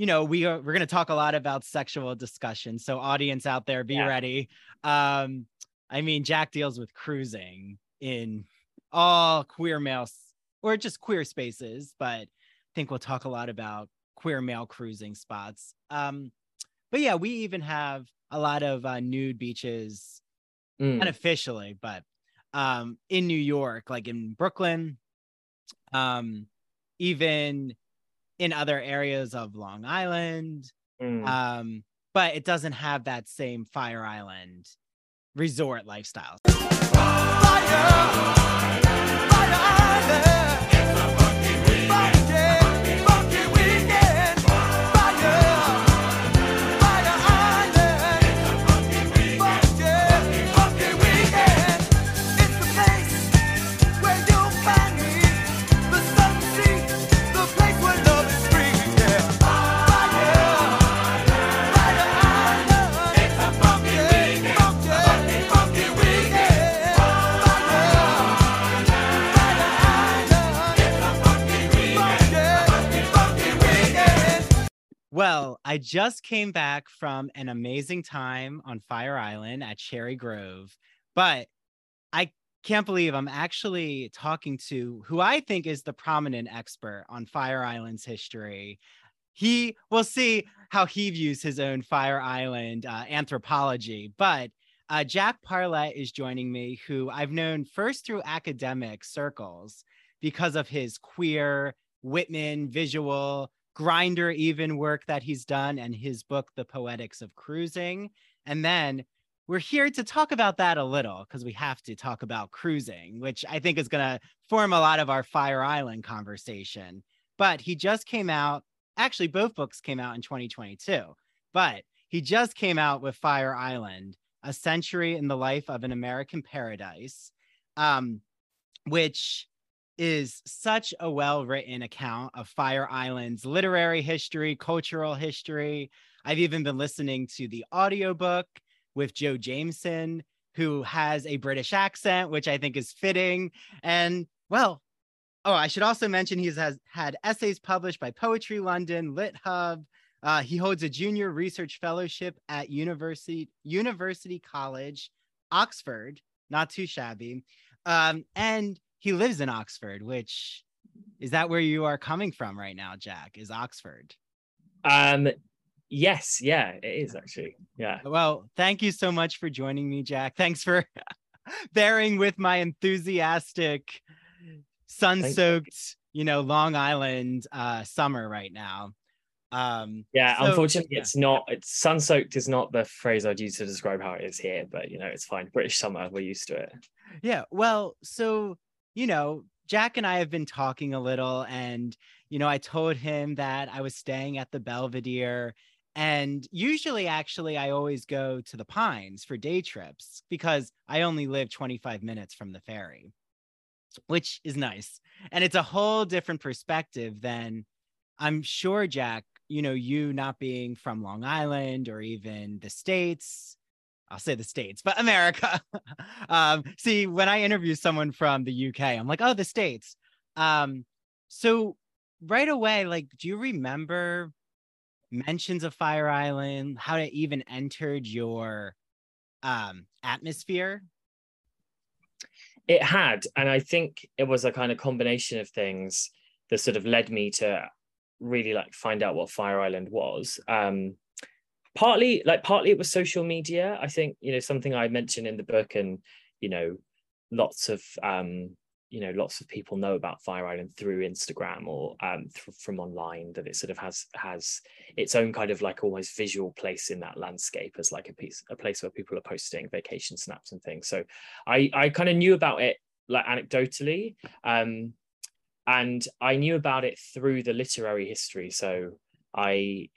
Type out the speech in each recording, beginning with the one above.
you know, we are we're going to talk a lot about sexual discussion. So audience out there, be yeah. ready. Um, I mean, Jack deals with cruising in all queer males or just queer spaces, but I think we'll talk a lot about queer male cruising spots. Um, but yeah, we even have a lot of uh, nude beaches, mm. unofficially, but um, in New York, like in Brooklyn, um, even in other areas of Long Island. Mm. Um, but it doesn't have that same Fire Island resort lifestyle. Fire! Well, I just came back from an amazing time on Fire Island at Cherry Grove, but I can't believe I'm actually talking to who I think is the prominent expert on Fire Island's history. He will see how he views his own Fire Island uh, anthropology, but uh, Jack Parlett is joining me, who I've known first through academic circles because of his queer, Whitman visual Grindr even work that he's done and his book, The Poetics of Cruising. And then we're here to talk about that a little because we have to talk about cruising, which I think is going to form a lot of our Fire Island conversation. But he just came out, actually, both books came out in 2022, but he just came out with Fire Island, A Century in the Life of an American Paradise, um, which is such a well written account of Fire Island's literary history, cultural history. I've even been listening to the audiobook with Joe Jameson, who has a British accent, which I think is fitting. And well, oh, I should also mention he has had essays published by Poetry London, Lit Hub. Uh, he holds a junior research fellowship at University University College, Oxford. Not too shabby. Um, and he lives in Oxford, which is that where you are coming from right now, Jack? Is Oxford? Um yes, yeah, it is actually. Yeah. Well, thank you so much for joining me, Jack. Thanks for bearing with my enthusiastic sun-soaked, you know, Long Island uh summer right now. Um yeah, so, unfortunately yeah. it's not it's sun-soaked is not the phrase I'd use to describe how it is here, but you know, it's fine. British summer, we're used to it. Yeah, well, so you know, Jack and I have been talking a little, and, you know, I told him that I was staying at the Belvedere. And usually, actually, I always go to the Pines for day trips because I only live 25 minutes from the ferry, which is nice. And it's a whole different perspective than I'm sure, Jack, you know, you not being from Long Island or even the States I'll say the States, but America. um, see, when I interview someone from the UK, I'm like, oh, the States. Um, so right away, like, do you remember mentions of Fire Island, how it even entered your um, atmosphere? It had. And I think it was a kind of combination of things that sort of led me to really like find out what Fire Island was. Um, partly like partly it was social media. I think you know something i mentioned in the book and you know lots of um you know lots of people know about fire island through instagram or um th- from online that it sort of has has its own kind of like almost visual place in that landscape as like a piece a place where people are posting vacation snaps and things. So i i kind of knew about it like anecdotally um and i knew about it through the literary history. So i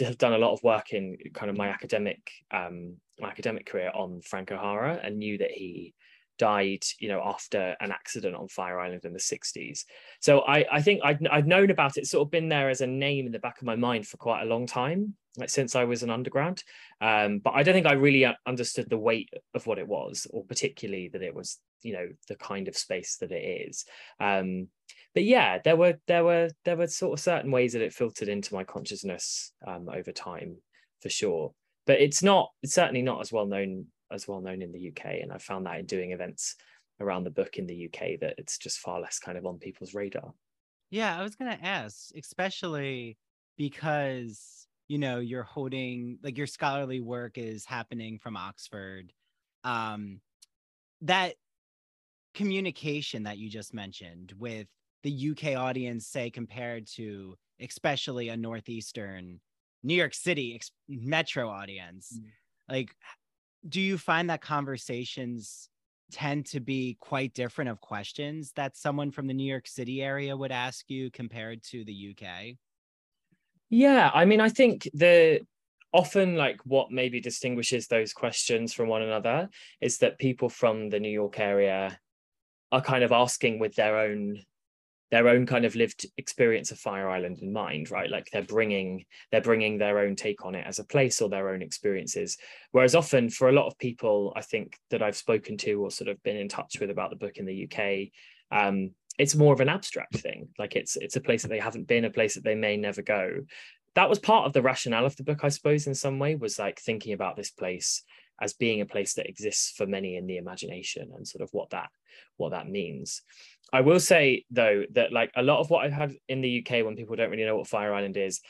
have done a lot of work in kind of my academic um, my academic career on Frank O'Hara and knew that he died, you know, after an accident on Fire Island in the 60s. So I, I think I'd, I'd known about it, sort of been there as a name in the back of my mind for quite a long time. Like since I was an undergrad. Um, but I don't think I really understood the weight of what it was, or particularly that it was, you know, the kind of space that it is. Um, but yeah, there were there were there were sort of certain ways that it filtered into my consciousness um, over time, for sure. But it's not it's certainly not as well known as well known in the UK, and I found that in doing events around the book in the UK that it's just far less kind of on people's radar. Yeah, I was gonna ask, especially because you know you're holding like your scholarly work is happening from Oxford. Um, that communication that you just mentioned with the UK audience, say, compared to especially a Northeastern New York City ex- metro audience, mm. like, do you find that conversations tend to be quite different of questions that someone from the New York City area would ask you compared to the UK? Yeah, I mean, I think the often like what maybe distinguishes those questions from one another is that people from the New York area are kind of asking with their own their own kind of lived experience of Fire Island in mind, right? Like they're bringing they're bringing their own take on it as a place or their own experiences. Whereas often for a lot of people, I think that I've spoken to or sort of been in touch with about the book in the UK, um, it's more of an abstract thing. Like it's it's a place that they haven't been, a place that they may never go. That was part of the rationale of the book, I suppose, in some way, was like thinking about this place as being a place that exists for many in the imagination and sort of what that what that means. I will say though that like a lot of what I've had in the UK when people don't really know what Fire Island is,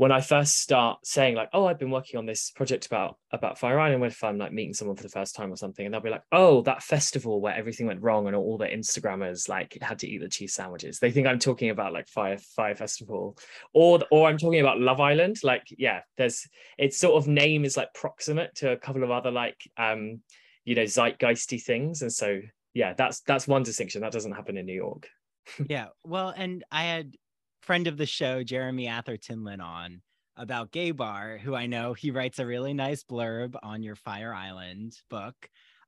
when I first start saying like, oh, I've been working on this project about about Fire Island, if I'm like meeting someone for the first time or something, and they'll be like, oh, that festival where everything went wrong and all the Instagrammers like had to eat the cheese sandwiches. They think I'm talking about like Fire Fire Festival, or or I'm talking about Love Island. Like, yeah, there's its sort of name is like proximate to a couple of other like um, you know, zeitgeisty things, and so yeah, that's that's one distinction that doesn't happen in New York. yeah, well, and I had friend of the show Jeremy Atherton on about Gay Bar, who I know he writes a really nice blurb on your Fire Island book.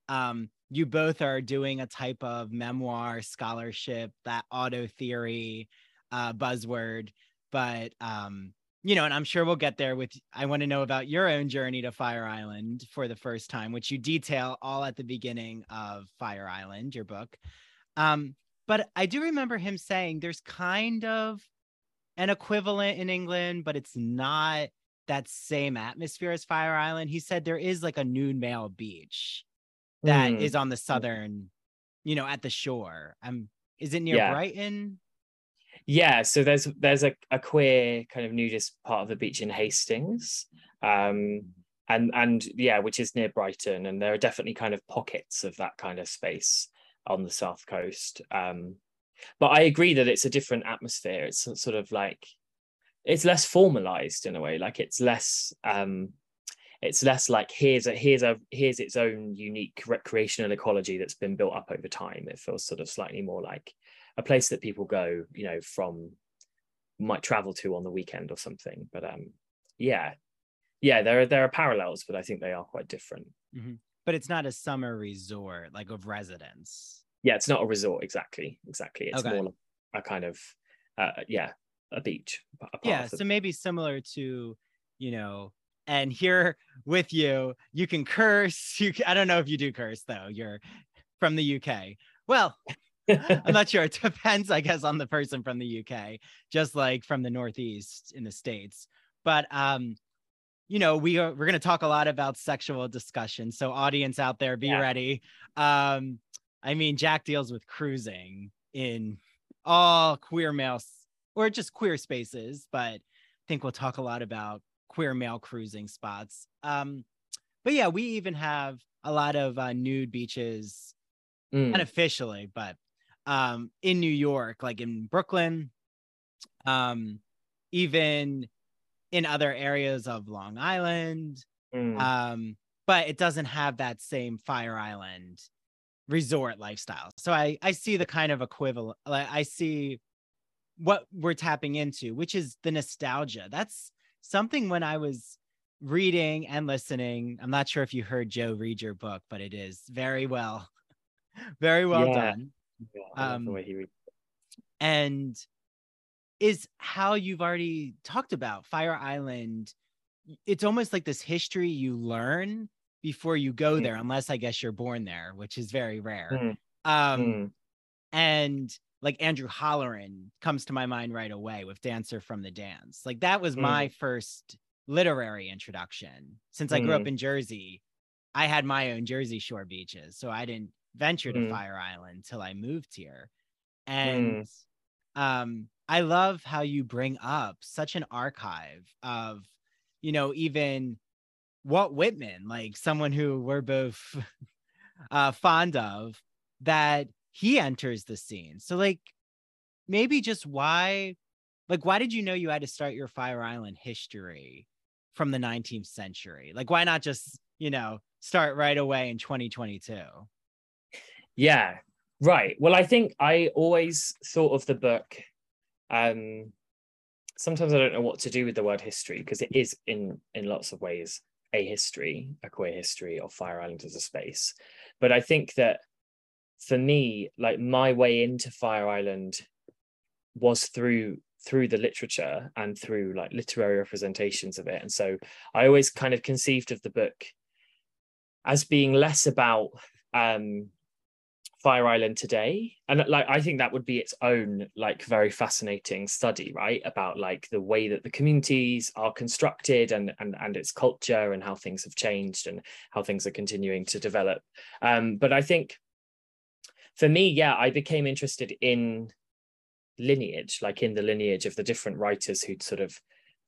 Um, you both are doing a type of memoir scholarship, that auto theory uh, buzzword, but um, you know, and I'm sure we'll get there with I want to know about your own journey to Fire Island for the first time, which you detail all at the beginning of Fire Island, your book. Um, but I do remember him saying there's kind of an equivalent in England, but it's not that same atmosphere as Fire Island. He said there is like a nude male beach that mm. is on the southern, you know, at the shore. Um, is it near yeah. Brighton? Yeah, so there's there's a, a queer kind of nudist part of the beach in Hastings. Um and and yeah, which is near Brighton, and there are definitely kind of pockets of that kind of space on the south coast. Um, but I agree that it's a different atmosphere. It's sort of like it's less formalized in a way. Like it's less um, it's less like here's a here's a here's its own unique recreational ecology that's been built up over time. It feels sort of slightly more like a place that people go, you know, from might travel to on the weekend or something. But um, yeah, yeah, there are there are parallels, but I think they are quite different. Mm-hmm. But it's not a summer resort like of residence. Yeah, it's not a resort exactly. Exactly, it's okay. more like a kind of uh, yeah, a beach. A yeah, so maybe similar to you know and here with you you can curse you i don't know if you do curse though you're from the uk well I'm not sure. It depends, I guess, on the person from the UK, just like from the Northeast in the States. But um, you know, we are we're gonna talk a lot about sexual discussion. So audience out there, be yeah. ready. Um, I mean, Jack deals with cruising in all queer males or just queer spaces, but I think we'll talk a lot about queer male cruising spots. Um, but yeah, we even have a lot of uh, nude beaches mm. unofficially, but um, in New York, like in Brooklyn, um, even in other areas of Long Island. Mm. Um, but it doesn't have that same Fire Island resort lifestyle. So I I see the kind of equivalent. Like I see what we're tapping into, which is the nostalgia. That's something when I was reading and listening. I'm not sure if you heard Joe read your book, but it is very well, very well yeah. done. Yeah, um, the way he reads. And is how you've already talked about Fire Island it's almost like this history you learn before you go Mm. there, unless I guess you're born there, which is very rare. Mm. Um, Mm. and like Andrew Holleran comes to my mind right away with Dancer from the Dance. Like that was Mm. my first literary introduction. Since I grew up Mm. in Jersey, I had my own Jersey Shore beaches, so I didn't venture to Mm. Fire Island till I moved here. And um I love how you bring up such an archive of you know even Walt Whitman, like someone who we're both uh, fond of, that he enters the scene. So, like, maybe just why, like, why did you know you had to start your Fire Island history from the 19th century? Like, why not just, you know, start right away in 2022? Yeah, right. Well, I think I always thought of the book. Um, sometimes I don't know what to do with the word history because it is in in lots of ways a history, a queer history of Fire Island as a space. But I think that for me, like my way into Fire Island was through through the literature and through like literary representations of it. And so I always kind of conceived of the book as being less about um Fire Island today. And like I think that would be its own like very fascinating study, right? About like the way that the communities are constructed and and and its culture and how things have changed and how things are continuing to develop. Um, but I think for me, yeah, I became interested in lineage, like in the lineage of the different writers who'd sort of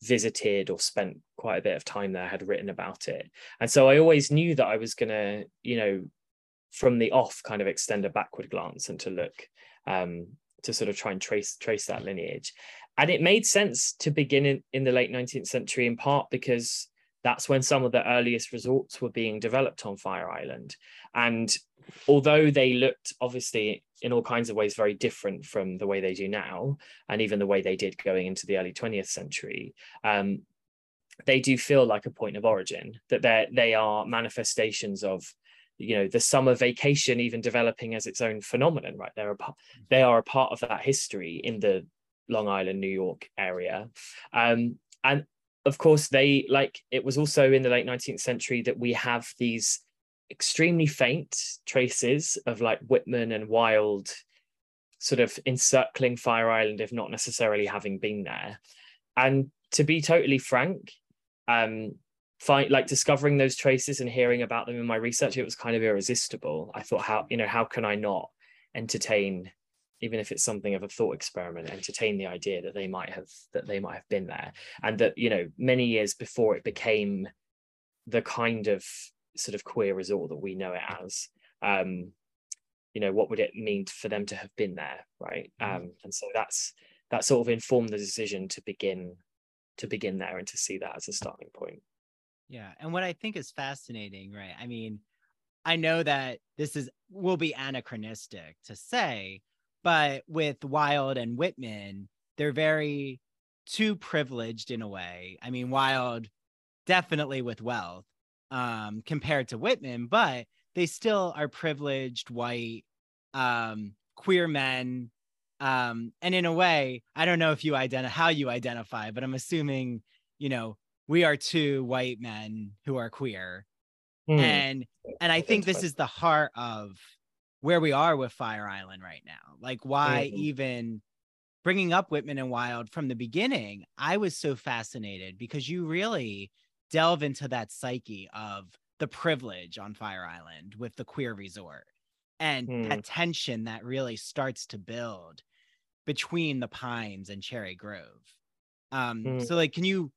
visited or spent quite a bit of time there, had written about it. And so I always knew that I was gonna, you know, from the off kind of extend a backward glance and to look um, to sort of try and trace trace that lineage. And it made sense to begin in, in the late 19th century in part because that's when some of the earliest resorts were being developed on fire island. And although they looked obviously in all kinds of ways very different from the way they do now and even the way they did going into the early 20th century um, they do feel like a point of origin that they they are manifestations of you know the summer vacation even developing as its own phenomenon right? They're a part, they are a part of that history in the long island new york area. Um, and of course they like it was also in the late 19th century that we have these extremely faint traces of like whitman and wilde sort of encircling fire island if not necessarily having been there. And to be totally frank um find like discovering those traces and hearing about them in my research it was kind of irresistible. I thought how you know how can i not entertain even if it's something of a thought experiment entertain the idea that they might have that they might have been there? And that you know many years before it became the kind of sort of queer resort that we know it as um you know what would it mean for them to have been there right? Um and so that's that sort of informed the decision to begin to begin there and to see that as a starting point Yeah. And what I think is fascinating, right? I mean, I know that this is will be anachronistic to say, but with Wilde and Whitman, they're very too privileged in a way. I mean, Wilde definitely with wealth um compared to Whitman, but they still are privileged white um queer men um and in a way, I don't know if you identify how you identify, but I'm assuming, you know, we are two white men who are queer Hmm. and and i think this is the heart of where we are with fire island right now like why Mhm. even bringing up whitman and wilde from the beginning i was so fascinated because you really delve into that psyche of the privilege on fire island with the queer resort and Hmm. that tension that really starts to build between the pines and cherry grove um Hmm. so like can you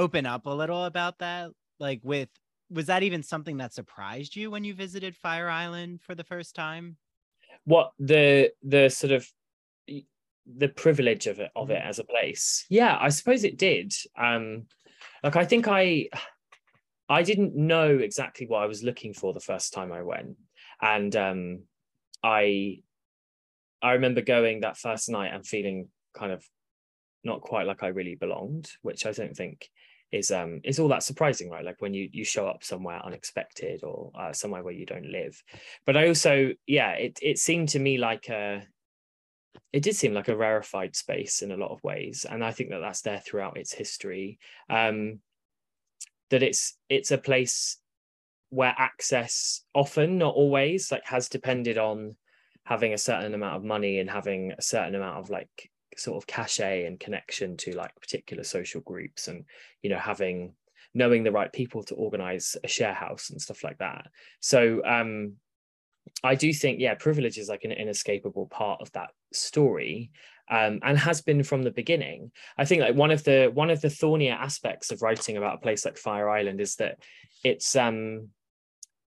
open up a little about that? Like with was that even something that surprised you when you visited fire island for the first time? What the the sort of the privilege of it of Mm-hmm. it as a place? Yeah i suppose it did. Um like i think i i didn't know exactly what i was looking for the first time i went. And um i i remember going that first night and feeling kind of not quite like i really belonged which i don't think is um is all that surprising right? Like when you you show up somewhere unexpected or uh, somewhere where you don't live. But i also yeah it it seemed to me like a it did seem like a rarefied space in a lot of ways and i think that that's there throughout its history. Um that it's it's a place where access often not always like has depended on having a certain amount of money and having a certain amount of like sort of cachet and connection to like particular social groups and you know having knowing the right people to organize a share house and stuff like that. So um i do think yeah privilege is like an inescapable part of that story um, and has been from the beginning. I think like one of the one of the thornier aspects of writing about a place like fire island is that it's um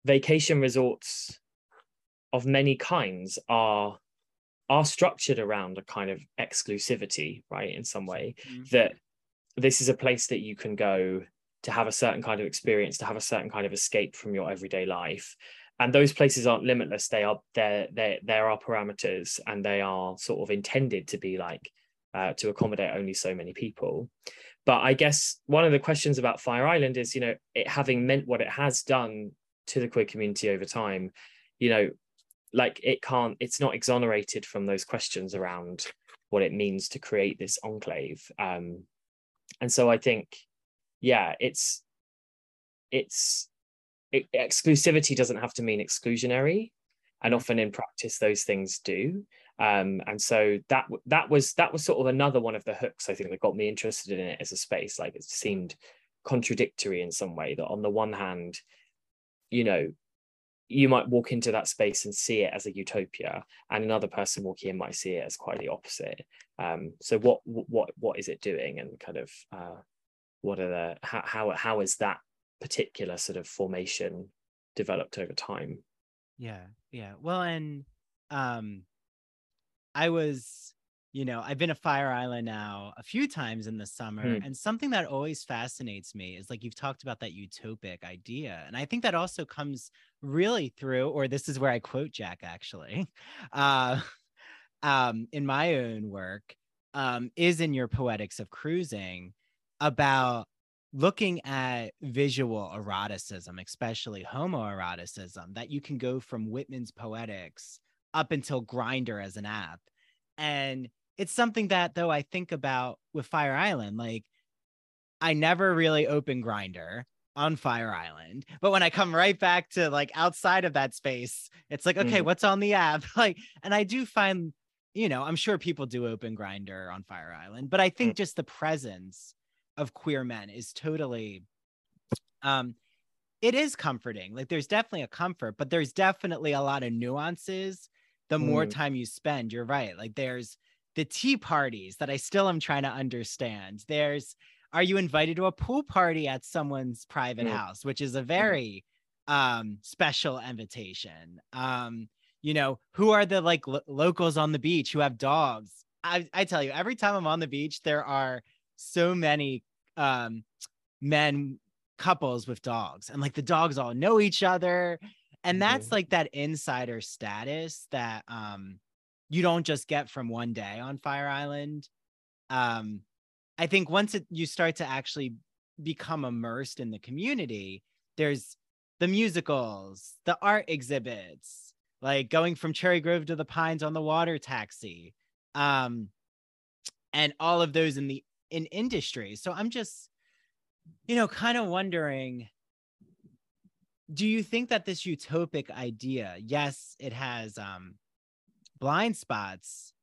vacation resorts of many kinds are are structured around a kind of exclusivity right in some way mm-hmm. that this is a place that you can go to have a certain kind of experience to have a certain kind of escape from your everyday life. And those places aren't limitless. They are there there there are parameters and they are sort of intended to be like uh, to accommodate only so many people. But i guess one of the questions about fire island is you know it having meant what it has done to the queer community over time you know like it can't it's not exonerated from those questions around what it means to create this enclave. Um and so i think yeah it's it's it, exclusivity doesn't have to mean exclusionary and mm. often in practice those things do. Um and so that that was that was sort of another one of the hooks i think that got me interested in it as a space. Like it seemed contradictory in some way that on the one hand you know you might walk into that space and see it as a utopia and another person walking in might see it as quite the opposite. Um, so what what what is it doing and kind of uh, what are the how, how how is that particular sort of formation developed over time? Yeah yeah. Well and um i was you know i've been a fire island now a few times in the summer mm. and something that always fascinates me is like you've talked about that utopic idea and i think that also comes really through or this is where i quote jack actually uh um in my own work um is in your poetics of cruising about looking at visual eroticism especially homoeroticism that you can go from whitman's poetics up until Grindr as an app and it's something that though I think about with Fire Island. Like I never really open Grindr on Fire Island, but when I come right back to like outside of that space, it's like, okay, mm. what's on the app? Like, and I do find, you know, I'm sure people do open Grindr on Fire Island, but I think mm. just the presence of queer men is totally um it is comforting. Like there's definitely a comfort, but there's definitely a lot of nuances the more mm. time you spend. You're right. Like there's the tea parties that I still am trying to understand. There's are you invited to a pool party at someone's private mm. house, which is a mm-hmm. very mm. um special invitation. Um you know, who are the like lo- locals on the beach who have dogs? I I tell you, every time I'm on the beach there are so many um men couples with dogs and like the dogs all know each other and that's mm-hmm. like that insider status that um you don't just get from one day on Fire Island. Um, I think once it, you start to actually become immersed in the community, there's the musicals, the art exhibits, like going from Cherry Grove to the Pines on the water taxi, um, and all of those in the in industry. So I'm just, you know, kind of wondering. Do you think that this utopic idea, yes, it has um, blind spots.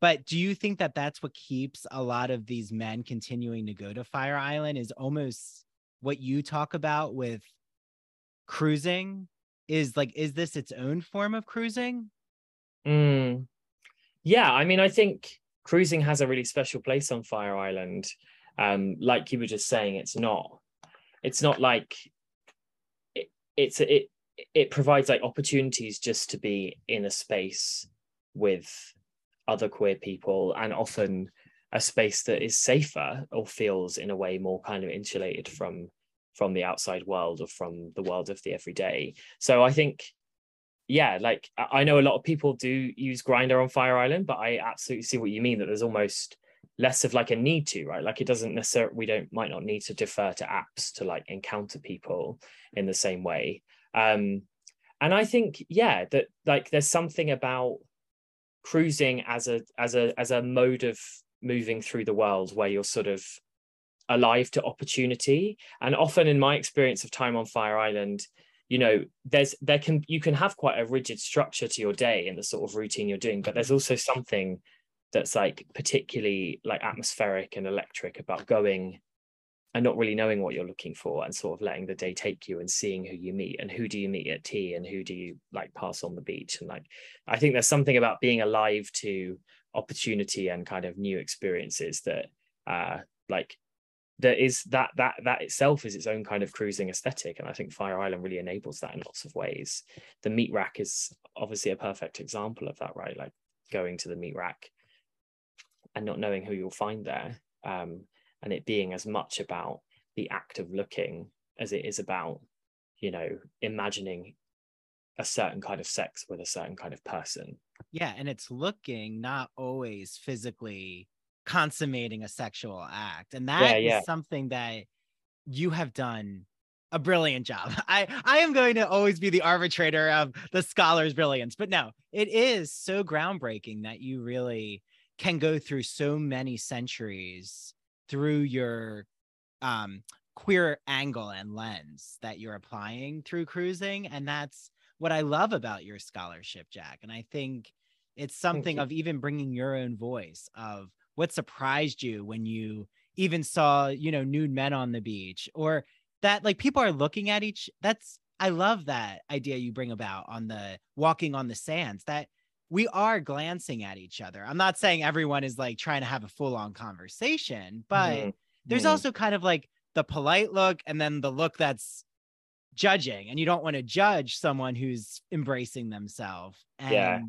But do you think that that's what keeps a lot of these men continuing to go to Fire Island? Is almost what you talk about with cruising? Is like, is this its own form of cruising? Mm. Yeah, I mean, I think cruising has a really special place on Fire Island. Um, like you were just saying, it's not. It's not like it's it it provides like opportunities just to be in a space with other queer people and often a space that is safer or feels in a way more kind of insulated from from the outside world or from the world of the everyday. So i think yeah like i know a lot of people do use Grindr on fire island but i absolutely see what you mean that there's almost less of like a need to right like it doesn't necessarily we don't might not need to defer to apps to like encounter people in the same way um and i think yeah that like there's something about cruising as a as a as a mode of moving through the world where you're sort of alive to opportunity. And often, in my experience of time on Fire Island, you know, there's there can you can have quite a rigid structure to your day and the sort of routine you're doing, but there's also something that's like particularly like atmospheric and electric about going and not really knowing what you're looking for and sort of letting the day take you and seeing who you meet and who do you meet at tea and who do you like pass on the beach. And like i think there's something about being alive to opportunity and kind of new experiences that uh like there is that that that itself is its own kind of cruising aesthetic. And i think fire island really enables that in lots of ways. The meat rack is obviously a perfect example of that right? Like going to the meat rack and not knowing who you'll find there um, and it being as much about the act of looking as it is about you know imagining a certain kind of sex with a certain kind of person yeah and it's looking not always physically consummating a sexual act and that yeah, yeah. is something that you have done a brilliant job. I I am going to always be the arbitrator of the scholar's brilliance, but no, it is so groundbreaking that you really can go through so many centuries through your um, queer angle and lens that you're applying through cruising. And that's what I love about your scholarship, Jack. And I think it's something of even bringing your own voice of what surprised you when you even saw, you know, nude men on the beach or that like people are looking at each that's I love that idea you bring about on the walking on the sands that we are glancing at each other. I'm not saying everyone is like trying to have a full on conversation, but mm-hmm. there's mm-hmm. also kind of like the polite look and then the look that's judging and you don't want to judge someone who's embracing themselves and yeah.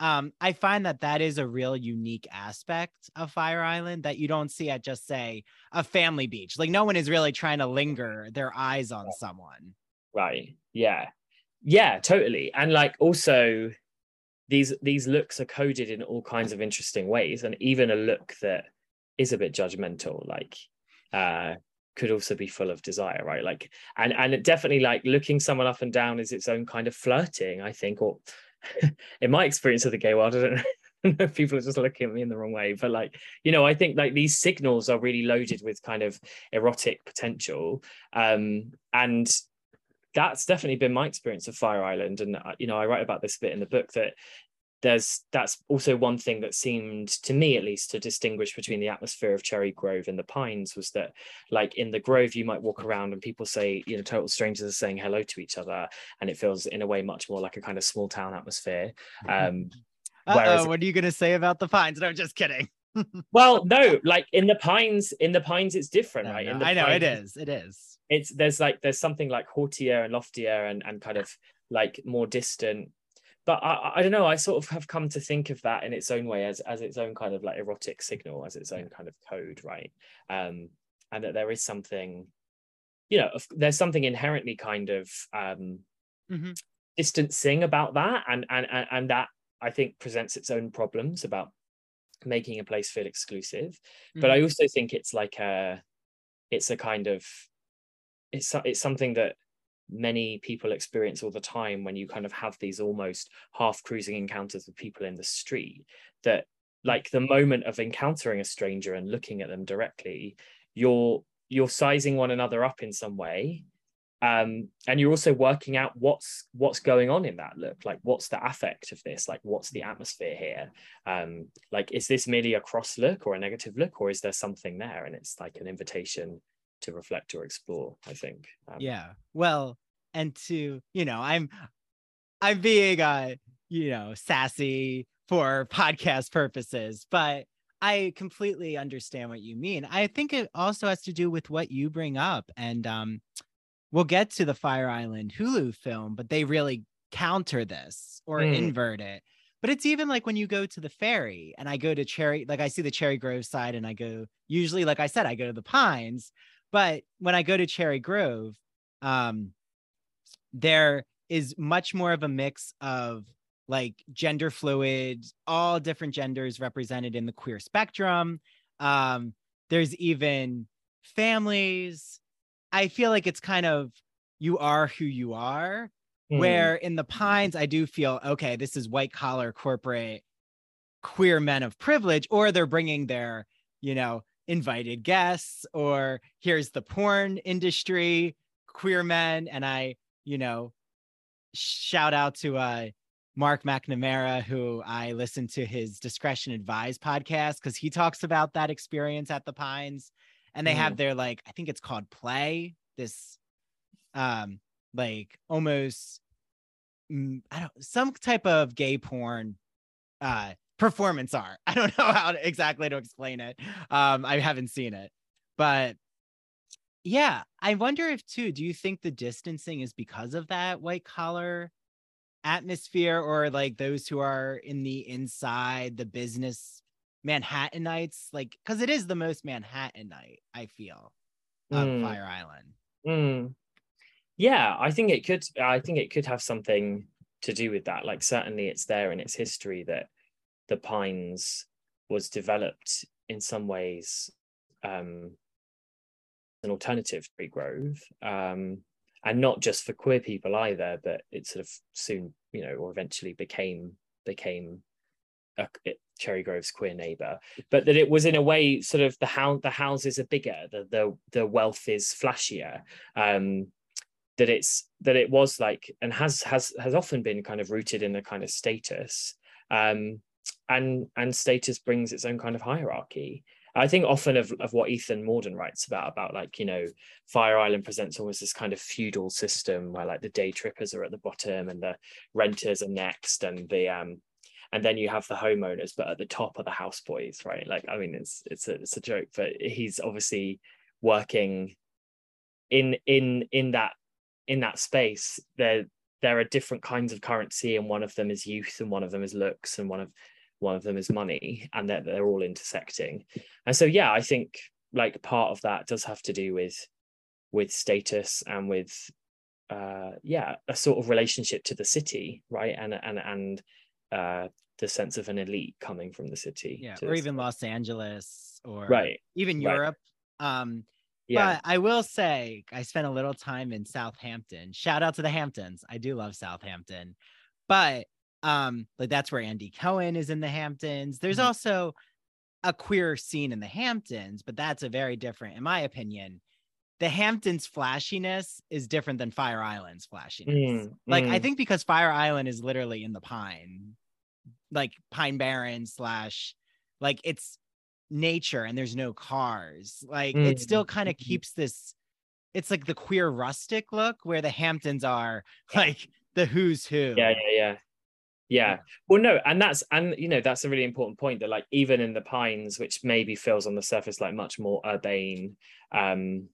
um i find that that is a real unique aspect of fire island that you don't see at just say a family beach like no one is really trying to linger their eyes on someone right yeah yeah totally and like also these these looks are coded in all kinds of interesting ways and even a look that is a bit judgmental like uh could also be full of desire right? Like and and it definitely like looking someone up and down is its own kind of flirting i think or in my experience of the gay world i don't know people are just looking at me in the wrong way but like you know i think like these signals are really loaded with kind of erotic potential um and that's definitely been my experience of Fire Island, and uh, you know I write about this bit in the book that there's that's also one thing that seemed to me at least to distinguish between the atmosphere of Cherry Grove and the Pines was that like in the Grove you might walk around and people say you know total strangers are saying hello to each other and it feels in a way much more like a kind of small town atmosphere. Um, whereas, what are you going to say about the Pines? No, just kidding. well, no, like in the Pines, in the Pines it's different, right? I know pines, it is. It is it's there's like there's something like haughtier and loftier and and kind of like more distant. But I, I don't know i sort of have come to think of that in its own way as as its own kind of like erotic signal as its own kind of code right? Um and that there is something you know there's something inherently kind of um mm-hmm. distancing about that. And and and that i think presents its own problems about making a place feel exclusive. Mm-hmm. but i also think it's like a it's a kind of it's it's something that many people experience all the time when you kind of have these almost half cruising encounters with people in the street that like the moment of encountering a stranger and looking at them directly you're you're sizing one another up in some way um, and you're also working out what's what's going on in that look. Like what's the affect of this? Like what's the atmosphere here? Um, like is this merely a cross look or a negative look or is there something there? And it's like an invitation to reflect or explore i think. Um, yeah. Well and to you know i'm i'm being uh you know sassy for podcast purposes but i completely understand what you mean. I think it also has to do with what you bring up and um we'll get to the fire island hulu film but they really counter this or mm. invert it. But it's even like when you go to the ferry and i go to cherry like i see the cherry grove side and i go usually like i said i go to the pines but when I go to Cherry Grove, um, there is much more of a mix of like gender fluid, all different genders represented in the queer spectrum. Um, there's even families. I feel like it's kind of you are who you are. Mm. Where in the Pines, I do feel okay, this is white collar corporate queer men of privilege, or they're bringing their, you know, invited guests or here's the porn industry queer men and i you know shout out to uh mark mcnamara who i listened to his discretion Advise podcast because he talks about that experience at the pines and they mm. have their like i think it's called play this um like almost mm, i don't some type of gay porn uh performance art. I don't know how to, exactly to explain it. Um, I haven't seen it, but yeah, I wonder if too. Do you think the distancing is because of that white collar atmosphere, or like those who are in the inside, the business Manhattanites? Like, because it is the most Manhattanite I feel of mm. Fire Island. Mm. Yeah, I think it could. I think it could have something to do with that. Like, certainly, it's there in its history that the Pines was developed in some ways um, an alternative Cherry Grove, um, and not just for queer people either, but it sort of soon, you know, or eventually became became a, Cherry Grove's queer neighbor, but that it was in a way sort of the how the houses are bigger, the the the wealth is flashier. Um, that it's that it was like and has has has often been kind of rooted in a kind of status um, and and status brings its own kind of hierarchy I think often of, of what Ethan Mordden writes about, about like, you know, Fire Island presents almost this kind of feudal system where like the day trippers are at the bottom and the renters are next and the um and then you have the homeowners, but at the top are the houseboys, right? Like, I mean, it's it's a it's a joke, but he's obviously working in in in that in that space. There there are different kinds of currency, and one of them is youth, and one of them is looks, and one of one of them is money and that they're, they're all intersecting and so yeah i think like part of that does have to do with with status and with uh yeah a sort of relationship to the city right and and and uh the sense of an elite coming from the city yeah or even los angeles or right even europe right. um yeah. But I will say, I spent a little time in Southampton. Shout out to the Hamptons. I do love Southampton. But um like that's where andy cohen is in the hamptons there's mm-hmm. also a queer scene in the hamptons but that's a very different in my opinion the hamptons flashiness is different than fire island's flashiness mm, like mm. i think because fire island is literally in the pine like pine barren slash like it's nature and there's no cars like mm. it still kind of mm-hmm. keeps this it's like the queer rustic look where the hamptons are like the who's who yeah yeah yeah yeah well no and that's and you know that's a really important point that like even in the pines which maybe feels on the surface like much more urbane um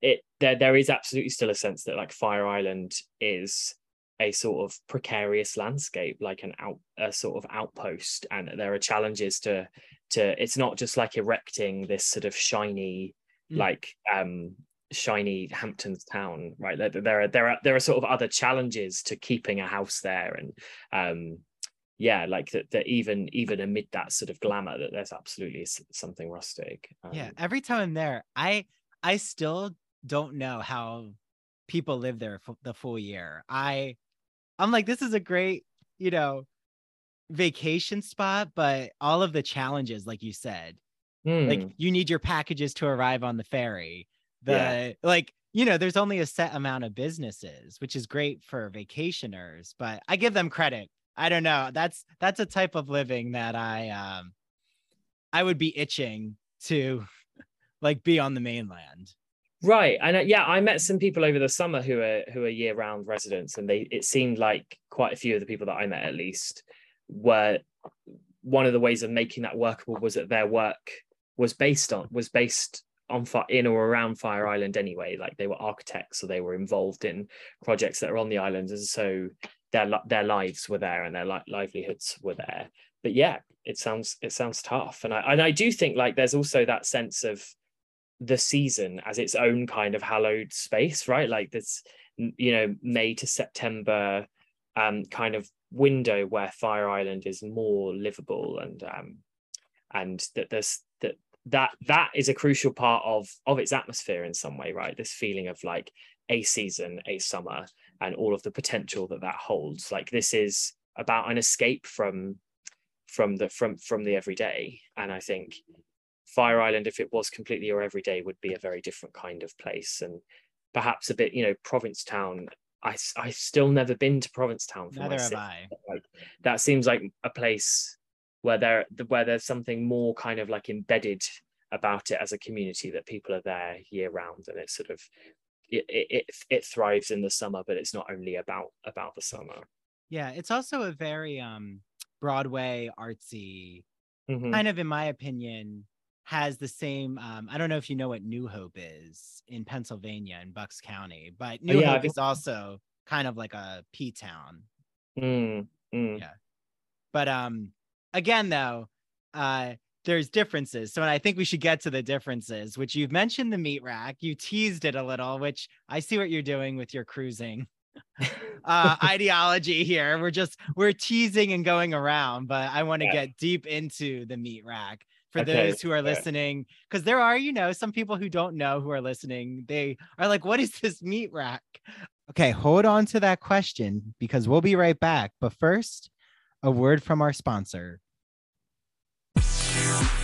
it there there is absolutely still a sense that like fire island is a sort of precarious landscape like an out a sort of outpost and there are challenges to to it's not just like erecting this sort of shiny mm. like um shiny Hamptons town, right? There, there are there are there are sort of other challenges to keeping a house there, and um, yeah, like that that even even amid that sort of glamour, that there's absolutely something rustic. Um, yeah, every time I'm there, I I still don't know how people live there for the full year. I I'm like, this is a great, you know, vacation spot, but all of the challenges, like you said, mm. like hmm. you need your packages to arrive on the ferry the yeah. like you know there's only a set amount of businesses which is great for vacationers but i give them credit. I don't know. That's that's a type of living that i um i would be itching to like be on the mainland. Right and uh, yeah i met some people over the summer who are who are year round residents and they it seemed like quite a few of the people that i met at least were one of the ways of making that workable was that their work was based on was based on fire in or around Fire Island anyway. Like they were architects, so they were involved in projects that are on the island, and so their their lives were there and their li- livelihoods were there. But yeah, it sounds it sounds tough, and I and I do think like there's also that sense of the season as its own kind of hallowed space, right? Like this, you know, May to September um, kind of window where Fire Island is more livable and um, and that there's that that is a crucial part of of its atmosphere in some way right this feeling of like a season a summer and all of the potential that that holds like this is about an escape from from the from from the everyday and i think Fire Island, if it was completely your everyday, would be a very different kind of place and perhaps a bit, you know, Provincetown. I I still never been to Provincetown. For Neither have. I. Like that seems like a place where there where there's something more kind of like embedded about it as a community that people are there year round and it's sort of it, it it thrives in the summer but it's not only about about the summer Yeah, it's also a very um Broadway artsy Mhm. kind of in my opinion has the same um I don't know if you know what New Hope is in Pennsylvania in Bucks County, but New Oh, yeah, Hope is also kind of like a P town. Mm, mm. Yeah. But um again though, uh there's differences. So I think we should get to the differences, which you've mentioned the meat rack. You teased it a little, which I see what you're doing with your cruising uh ideology here. We're just we're teasing and going around, but I want to Yeah. get deep into the meat rack for Okay, those who are yeah. listening because there are, you know, some people who don't know who are listening. They are like, what is this meat rack? Okay, hold on to that question because we'll be right back. But first, a word from our sponsor. Peace.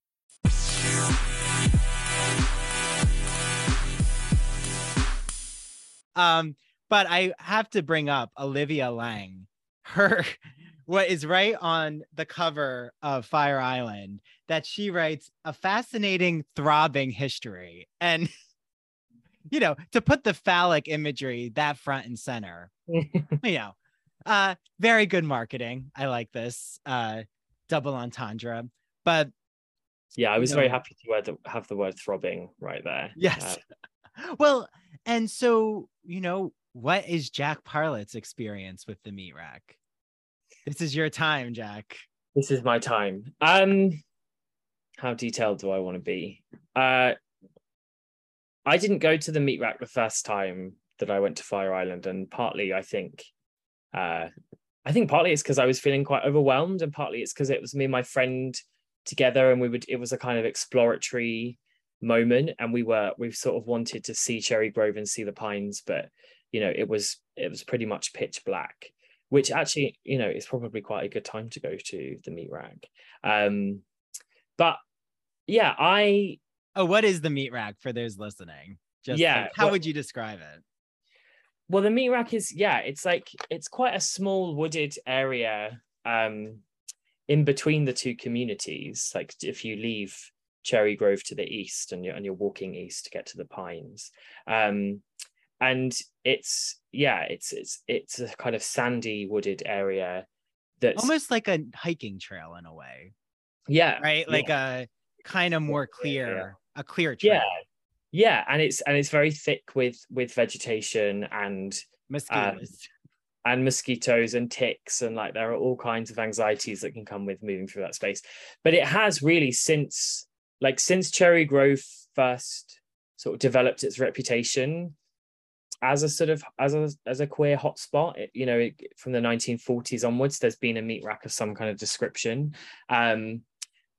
Um, but I have to bring up Olivia Laing. Her what is right on the cover of Fire Island that she writes a fascinating throbbing history. And you know, to put the phallic imagery that front and center, you know, uh very good marketing. I like this. Uh double entendre. But yeah i was very happy to have the word throbbing right there Yes. Uh, well, and so, you know, what is Jack Parlett's experience with the meat rack? This is your time, Jack. this is my time um how detailed do i want to be uh i didn't go to the meat rack the first time that i went to fire island and partly i think uh i think partly it's because i was feeling quite overwhelmed and partly it's because it was me and my friend together and we would it was a kind of exploratory moment and we were we sort of wanted to see cherry grove and see the pines but you know it was it was pretty much pitch black which actually you know is probably quite a good time to go to the meat rack um but yeah i Oh, what is the meat rack for those listening? Just Yeah, like, how what- would you describe it? well the meat rack is yeah it's like it's quite a small wooded area um in between the two communities like if you leave cherry grove to the east and you're and you're walking east to get to the pines um and it's yeah it's it's it's a kind of sandy wooded area that's Almost like a hiking trail in a way, yeah right? yeah. Like a kind of more yeah, yeah. clear, a clear trail. yeah yeah and it's and it's very thick with with vegetation and Mosquitoes. and mosquitoes and ticks and like there are all kinds of anxieties that can come with moving through that space but it has really since like since cherry grove first sort of developed its reputation as a sort of as a as a queer hotspot it, you know it, from the 1940s onwards there's been a meat rack of some kind of description um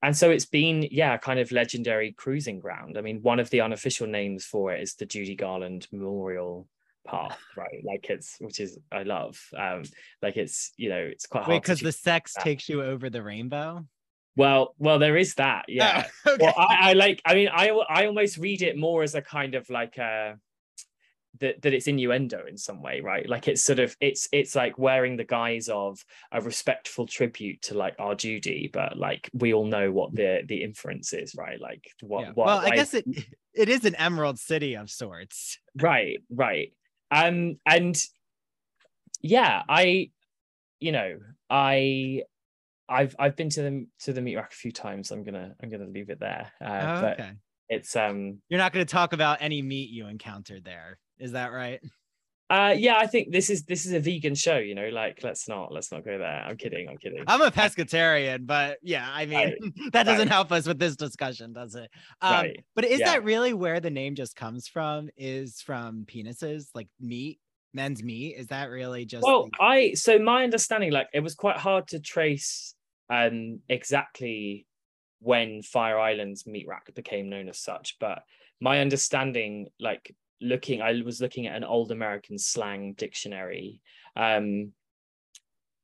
and so it's been yeah kind of legendary cruising ground i mean one of the unofficial names for it is the judy garland memorial path right like it's which is i love um like it's you know it's quite hard because the sex that. takes you over the rainbow? Well well there is that yeah Oh, okay. well I, I like i mean i i almost read it more as a kind of like a that, that it's innuendo in some way right like it's sort of it's it's like wearing the guise of a respectful tribute to like our judy but like we all know what the the inference is right like what, Yeah. what well, I why- guess it it is an emerald city of sorts. right right um and yeah i you know i i've i've been to the to the meat rack a few times i'm gonna i'm gonna leave it there uh, Oh, but okay. it's um You're not going to talk about any meat you encountered there. Is that right? Uh, yeah, I think this is this is a vegan show. You know, like let's not let's not go there. I'm kidding. I'm kidding. I'm a pescatarian, but yeah, I mean Right. that doesn't Right. help us with this discussion, does it? Um, Right. But is Yeah. that really where the name just comes from? Is from penises, like meat, men's meat? Is that really just? well the- i so my understanding like it was quite hard to trace um exactly when fire island's meat rack became known as such but my understanding like looking i was looking at an old american slang dictionary um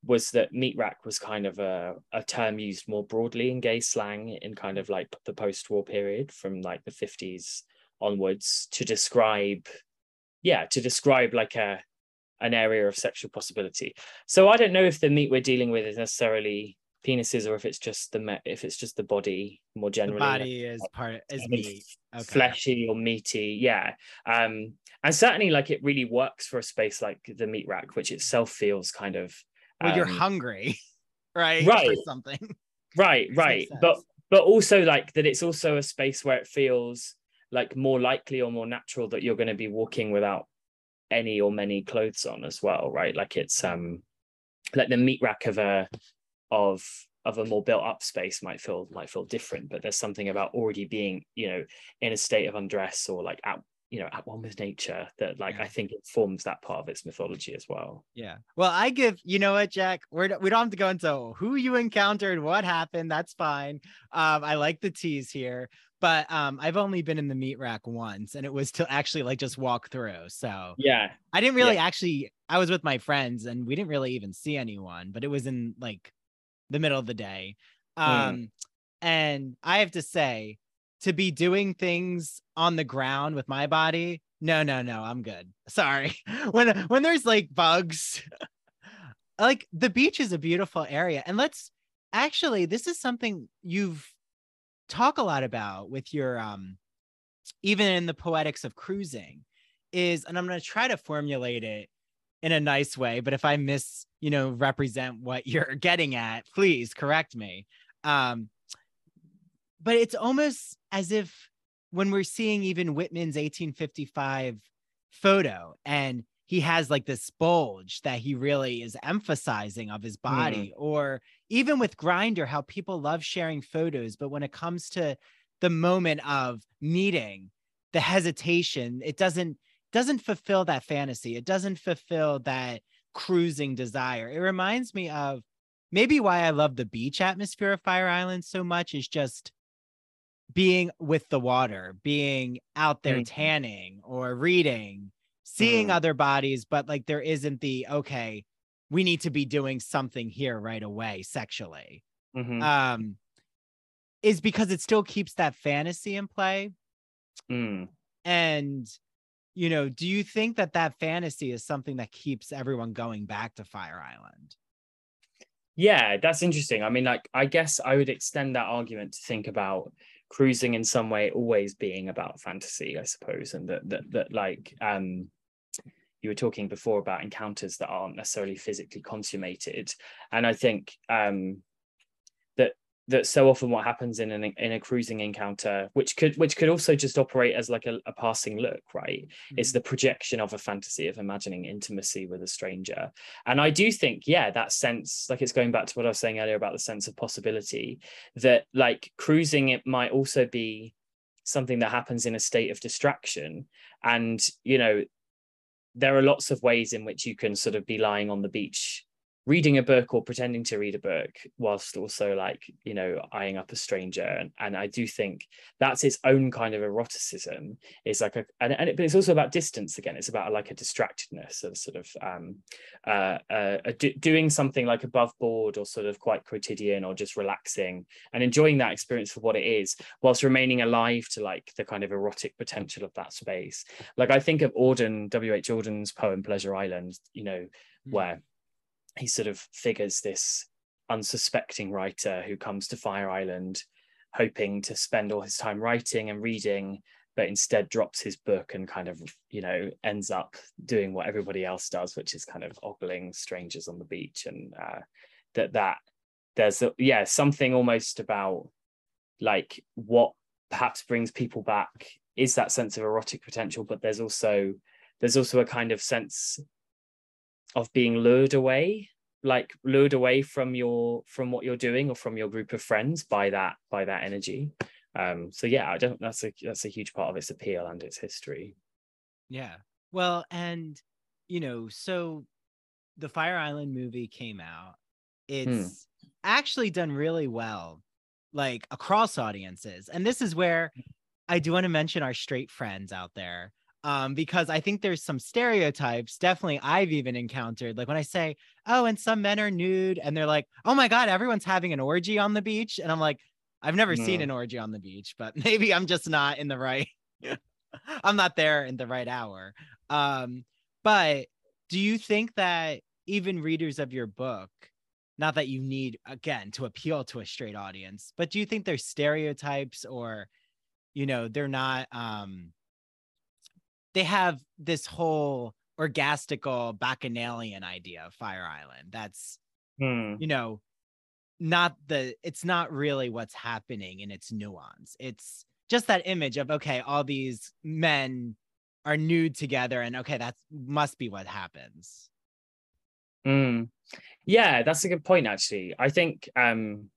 was that meat rack was kind of a, a term used more broadly in gay slang in kind of like the post-war period from like the 50s onwards to describe yeah to describe like a an area of sexual possibility. So i don't know if the meat we're dealing with is necessarily penises or if it's just the me- if it's just the body more the generally like, body is part is meat. Okay. fleshy or meaty yeah um and certainly like it really works for a space like the meat rack which itself feels kind of When you're um, hungry, right? Right. For something. right right but but also like that it's also a space where it feels like more likely or more natural that you're going to be walking without any or many clothes on as well right like it's um like the meat rack of a of of a more built up space might feel might feel different but there's something about already being you know in a state of undress or like at you know at one with nature that like Yeah. i think it forms that part of its mythology as well Yeah. Well, I give you know what, Jack. We're we don't have to go into who you encountered, what happened. That's fine. Um, I like the tease here, but um, I've only been in the meat rack once, and it was to actually like just walk through. So yeah I didn't really actually. I was with my friends, and we didn't really even see anyone. But it was in like the middle of the day. Um, and I have to say, to be doing things on the ground with my body, no, no, no, I'm good. Sorry. When when there's like bugs, like the beach is a beautiful area, and let's actually, this is something you've talk a lot about with your um, even in the poetics of cruising, is, and I'm going to try to formulate it in a nice way but if i miss you know represent what you're getting at please correct me um but it's almost as if when we're seeing even whitman's 1855 photo and he has like this bulge that he really is emphasizing of his body or even with Grindr how people love sharing photos but when it comes to the moment of meeting the hesitation it doesn't doesn't fulfill that fantasy. It doesn't fulfill that cruising desire. It reminds me of maybe why I love the beach atmosphere of Fire Island so much is just being with the water, being out there Mhm. tanning or reading, seeing Mhm. other bodies, but like there isn't the okay, we need to be doing something here right away sexually. Mhm. Um is because it still keeps that fantasy in play Mm. and you know do you think that that fantasy is something that keeps everyone going back to fire island Yeah, that's interesting. I mean, like, I guess I would extend that argument to think about cruising in some way always being about fantasy, I suppose, and that that that like um you were talking before about encounters that aren't necessarily physically consummated, and I think um that so often what happens in an in a cruising encounter, which could which could also just operate as like a, a passing look, right? Is mm-hmm. the projection of a fantasy of imagining intimacy with a stranger. And I do think, yeah, that sense, like it's going back to what I was saying earlier about the sense of possibility, that like cruising, it might also be something that happens in a state of distraction. And, you know, there are lots of ways in which you can sort of be lying on the beach reading a book or pretending to read a book whilst also like you know eyeing up a stranger. And, and i do think that's its own kind of eroticism. Is like a and, and it, but it's also about distance again. It's about like a distractedness of sort of um uh, uh do, doing something like above board or sort of quite quotidian or just relaxing and enjoying that experience for what it is whilst remaining alive to like the kind of erotic potential of that space. Like i think of auden w.h auden's poem pleasure island you know Mm. where he sort of figures this unsuspecting writer who comes to Fire Island hoping to spend all his time writing and reading, but instead drops his book and kind of, you know, ends up doing what everybody else does, which is kind of ogling strangers on the beach. And uh, that that there's a, yeah something almost about like what perhaps brings people back is that sense of erotic potential, but there's also there's also a kind of sense of being lured away like lured away from your from what you're doing or from your group of friends by that by that energy. Um so yeah i don't that's a that's a huge part of its appeal and its history. Yeah. Well and you know so the fire island movie came out. It's hmm. actually done really well like across audiences. And this is where i do want to mention our straight friends out there um, because I think there's some stereotypes, definitely I've even encountered. Like when I say, oh, and some men are nude, and they're like, oh my God, everyone's having an orgy on the beach. And I'm like, I've never no. seen an orgy on the beach, but maybe I'm just not in the right, I'm not there in the right hour. Um, but do you think that even readers of your book, not that you need again to appeal to a straight audience, but do you think there's stereotypes or, you know, they're not um they have this whole orgastical bacchanalian idea of Fire Island. That's hmm. you know not the it's not really what's happening in its nuance. It's just that image of okay, all these men are nude together and okay, that must be what happens. Mm. Yeah, that's a good point actually. I think um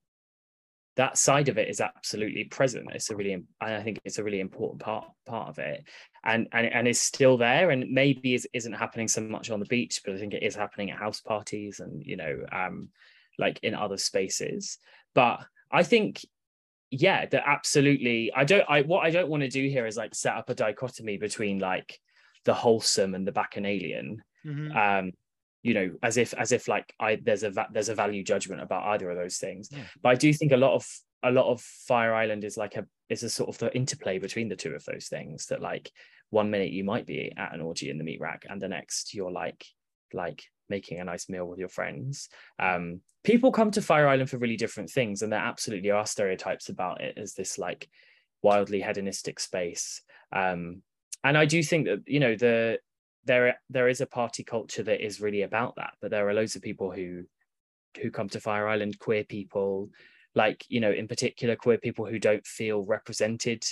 that side of it is absolutely present. It's a really, I think it's a really important part part of it, and and and is still there. And maybe is isn't happening so much on the beach, but I think it is happening at house parties and you know, um, like in other spaces. But I think, yeah, that absolutely. I don't. I what I don't want to do here is like set up a dichotomy between like the wholesome and the bacchanalian. Mm-hmm. Um, you know as if as if like i there's a va- there's a value judgment about either of those things. Yeah. but i do think a lot of a lot of fire island is like a is a sort of the interplay between the two of those things that like one minute you might be at an orgy in the meat rack and the next you're like like making a nice meal with your friends. Um people come to fire island for really different things and there absolutely are stereotypes about it as this like wildly hedonistic space. Um and i do think that you know the there there is a party culture that is really about that but there are loads of people who who come to fire island queer people like you know in particular queer people who don't feel represented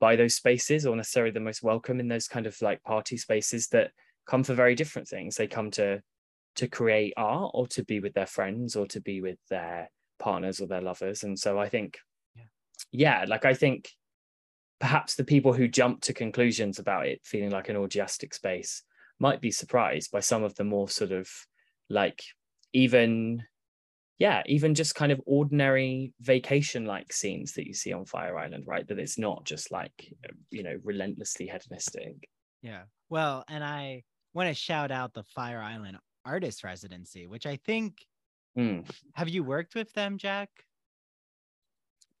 by those spaces or necessarily the most welcome in those kind of like party spaces that come for very different things. They come to to create art or to be with their friends or to be with their partners or their lovers. And so i think yeah, yeah like i think perhaps the people who jump to conclusions about it feeling like an orgiastic space might be surprised by some of the more sort of like even yeah even just kind of ordinary vacation like scenes that you see on fire island right? That it's not just like you know relentlessly hedonistic. Yeah. Well and i want to shout out the fire island artist residency which i think mm. have you worked with them jack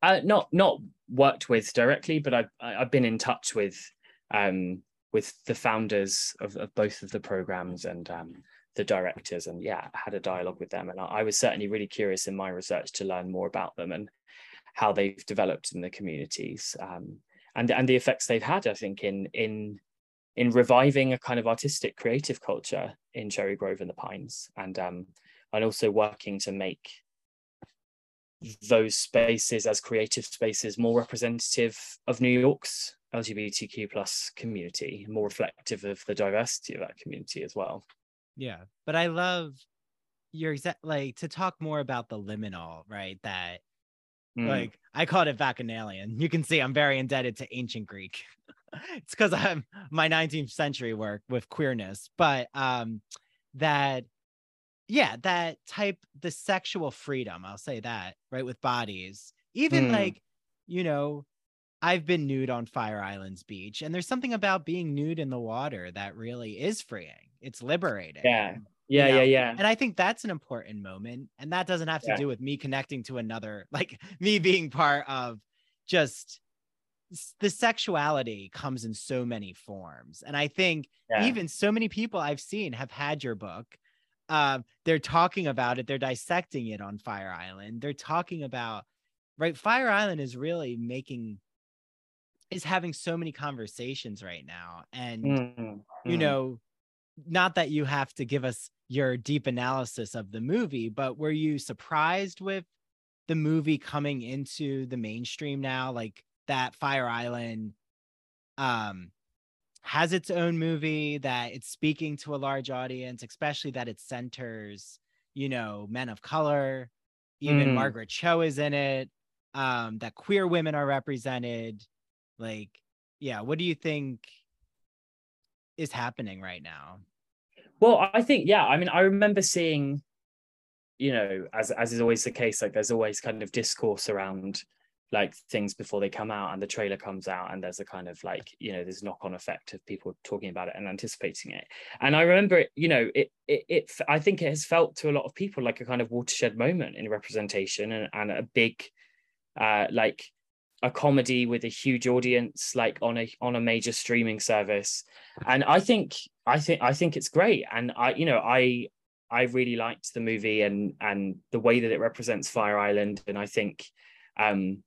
uh, not not worked with directly, but I've I've been in touch with um, with the founders of, of both of the programs and um, the directors, and yeah, had a dialogue with them. And I, I was certainly really curious in my research to learn more about them and how they've developed in the communities um, and and the effects they've had. I think in in in reviving a kind of artistic creative culture in Cherry Grove and the Pines, and um, and also working to make those spaces as creative spaces more representative of New York's LGBTQ plus community, more reflective of the diversity of that community as well. Yeah, but I love your exact like to talk more about the liminal, right? That mm. like I called it bacchanalian. You can see I'm very indebted to ancient Greek. it's because I'm my 19th century work with queerness, but um that yeah that type the sexual freedom i'll say that right with bodies even mm. like you know i've been nude on fire islands beach and there's something about being nude in the water that really is freeing it's liberating yeah yeah you know? yeah yeah and i think that's an important moment and that doesn't have to yeah. do with me connecting to another like me being part of just the sexuality comes in so many forms and i think yeah. even so many people i've seen have had your book um, they're talking about it, they're dissecting it on Fire Island. They're talking about right. Fire Island is really making is having so many conversations right now, and mm-hmm. you know, not that you have to give us your deep analysis of the movie, but were you surprised with the movie coming into the mainstream now, like that Fire Island? Um, has its own movie that it's speaking to a large audience, especially that it centers, you know, men of color. Even Mm. Margaret Cho is in it. Um, that queer women are represented. Like, yeah, what do you think is happening right now? Well, I think yeah. I mean, I remember seeing, you know, as as is always the case, like there's always kind of discourse around like things before they come out and the trailer comes out and there's a kind of like you know there's knock-on effect of people talking about it and anticipating it. And i remember it you know it, it it i think it has felt to a lot of people like a kind of watershed moment in representation and, and a big uh like a comedy with a huge audience like on a on a major streaming service. And i think i think i think it's great. And i you know i i really liked the movie and and the way that it represents fire island. And i think um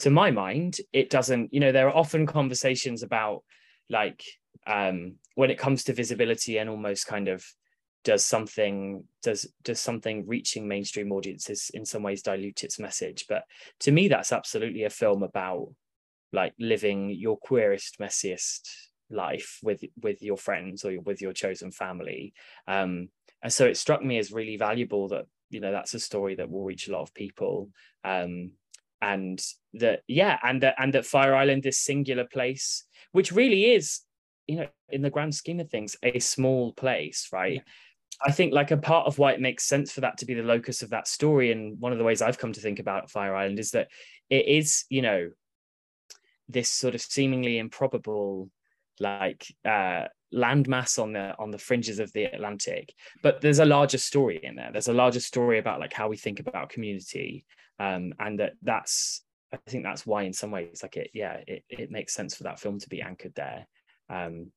to my mind it doesn't you know there are often conversations about like um when it comes to visibility and almost kind of does something does does something reaching mainstream audiences in some ways dilute its message? But to me that's absolutely a film about like living your queerest messiest life with with your friends or with your chosen family. Um and so it struck me as really valuable that you know that's a story that will reach a lot of people. Um and that yeah and that and that fire island this singular place which really is you know in the grand scheme of things a small place right Yeah. i think like a part of why it makes sense for that to be the locus of that story and one of the ways i've come to think about fire island is that it is you know this sort of seemingly improbable like uh landmass on the on the fringes of the atlantic but there's a larger story in there there's a larger story about like how we think about community um and that that's i think that's why in some ways like it yeah it, it makes sense for that film to be anchored there um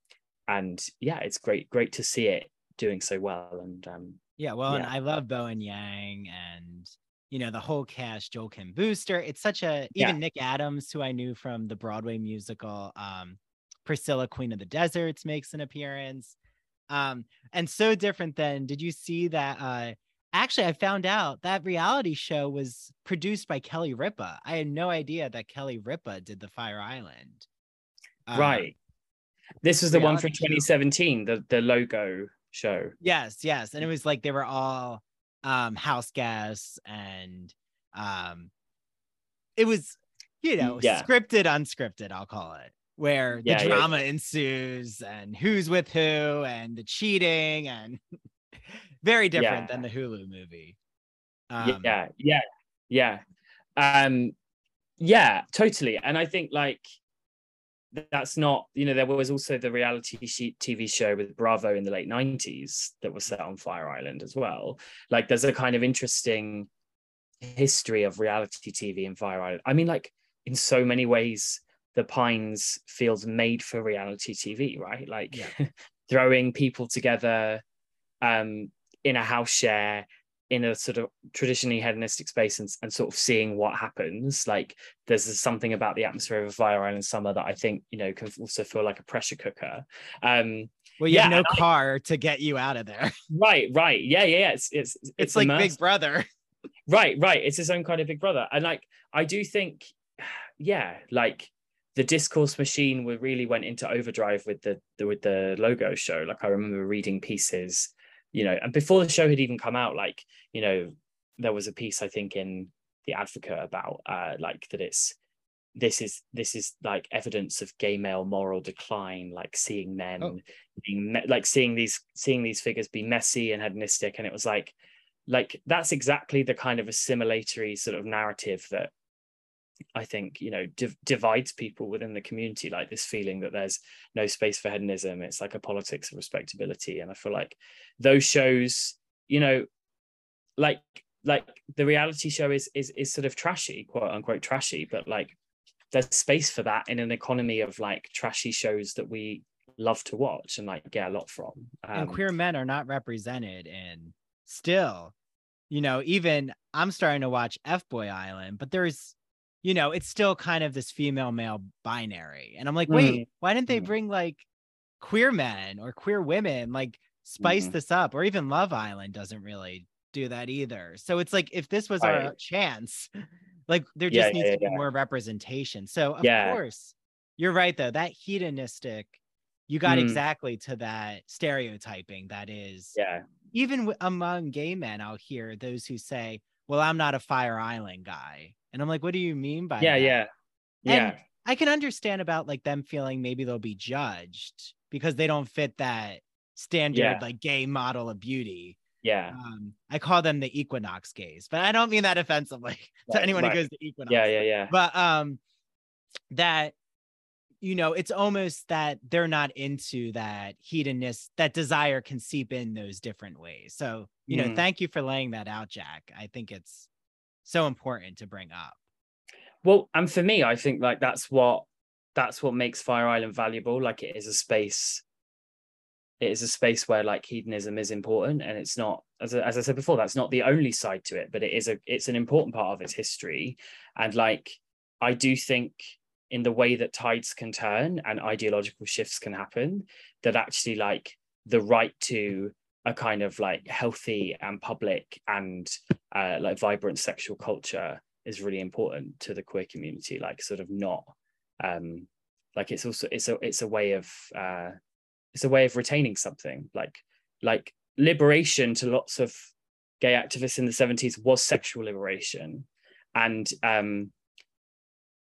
and yeah it's great great to see it doing so well and um Yeah, well, and I love Bowen Yang and you know the whole cast, Joel Kim Booster. It's such a Yeah. even Nick Adams, who I knew from the Broadway musical um, Priscilla, Queen of the Deserts, makes an appearance. Um, and so different than did you see that? Uh, actually, I found out that reality show was produced by Kelly Ripa. I had no idea that Kelly Ripa did the Fire Island. Um, right this was the one from reality show. 2017 the the logo show Yes, yes. And it was like they were all um house guests and um it was you know Yeah. scripted unscripted I'll call it where the Yeah, yeah, drama ensues and who's with who and the cheating and very different than the Hulu movie. Um, yeah yeah yeah. Um yeah totally. And i think like that's not you know there was also the reality sheet tv show with bravo in the late 90s that was set on fire island as well. Like there's a kind of interesting history of reality tv in fire island. I mean like in so many ways the pines feels made for reality tv right? Like Yeah. throwing people together um in a house share in a sort of traditionally hedonistic space and, and sort of seeing what happens like there's something about the atmosphere of a fire island summer that i think you know can also feel like a pressure cooker um Well, you have no and I- car to get you out of there. right right yeah yeah yeah. it's it's It's, like immersive. Big Brother. right right it's his own kind of big brother and like i do think yeah like the discourse machine we really went into overdrive with the, the with the logo show like i remember reading pieces you know and before the show had even come out like you know there was a piece i think in the advocate about uh like that it's this is this is like evidence of gay male moral decline like seeing men Oh. being me- like seeing these seeing these figures be messy and hedonistic and it was like like that's exactly the kind of assimilatory sort of narrative that I think you know div- divides people within the community, like this feeling that there's no space for hedonism. It's like a politics of respectability, and I feel like those shows, you know, like like the reality show is is is sort of trashy, quote unquote trashy, but like there's space for that in an economy of like trashy shows that we love to watch and like get a lot from. and Um, queer men are not represented in still you know even i'm starting to watch f-boy island but there's you know it's still kind of this female male binary and i'm like wait why didn't they Mm. bring like queer men or queer women like spice Mhm. this up or even love island doesn't really do that either so it's like if this was our chance like there Yeah, just needs yeah, to be more representation so of Yeah. course you're right though that hedonistic you got Mm. exactly to that stereotyping that is Yeah. even w- among gay men i'll hear those who say well i'm not a fire island guy and i'm like what do you mean by Yeah. that? Yeah. Yeah. And I can understand about like them feeling maybe they'll be judged because they don't fit that standard Yeah. like gay model of beauty. yeah. Um, I call them the equinox gays, but I don't mean that offensively to Right, anyone right. who goes to equinox. Yeah. Yeah. Yeah. But um, that you know, it's almost that they're not into that hedonist, that desire can seep in those different ways. So, you know, Mm. thank you for laying that out, Jack. I think it's so important to bring up. Well, and for me, I think like that's what that's what makes Fire Island valuable. Like it is a space. It is a space where like hedonism is important, and it's not as as I said before. That's not the only side to it, but it is a it's an important part of its history. And like I do think in the way that tides can turn and ideological shifts can happen, that actually like the right to a kind of like healthy and public and uh, like vibrant sexual culture is really important to the queer community like sort of not um like it's also it's a it's a way of uh it's a way of retaining something. Like like liberation to lots of gay activists in the 70s was sexual liberation. And um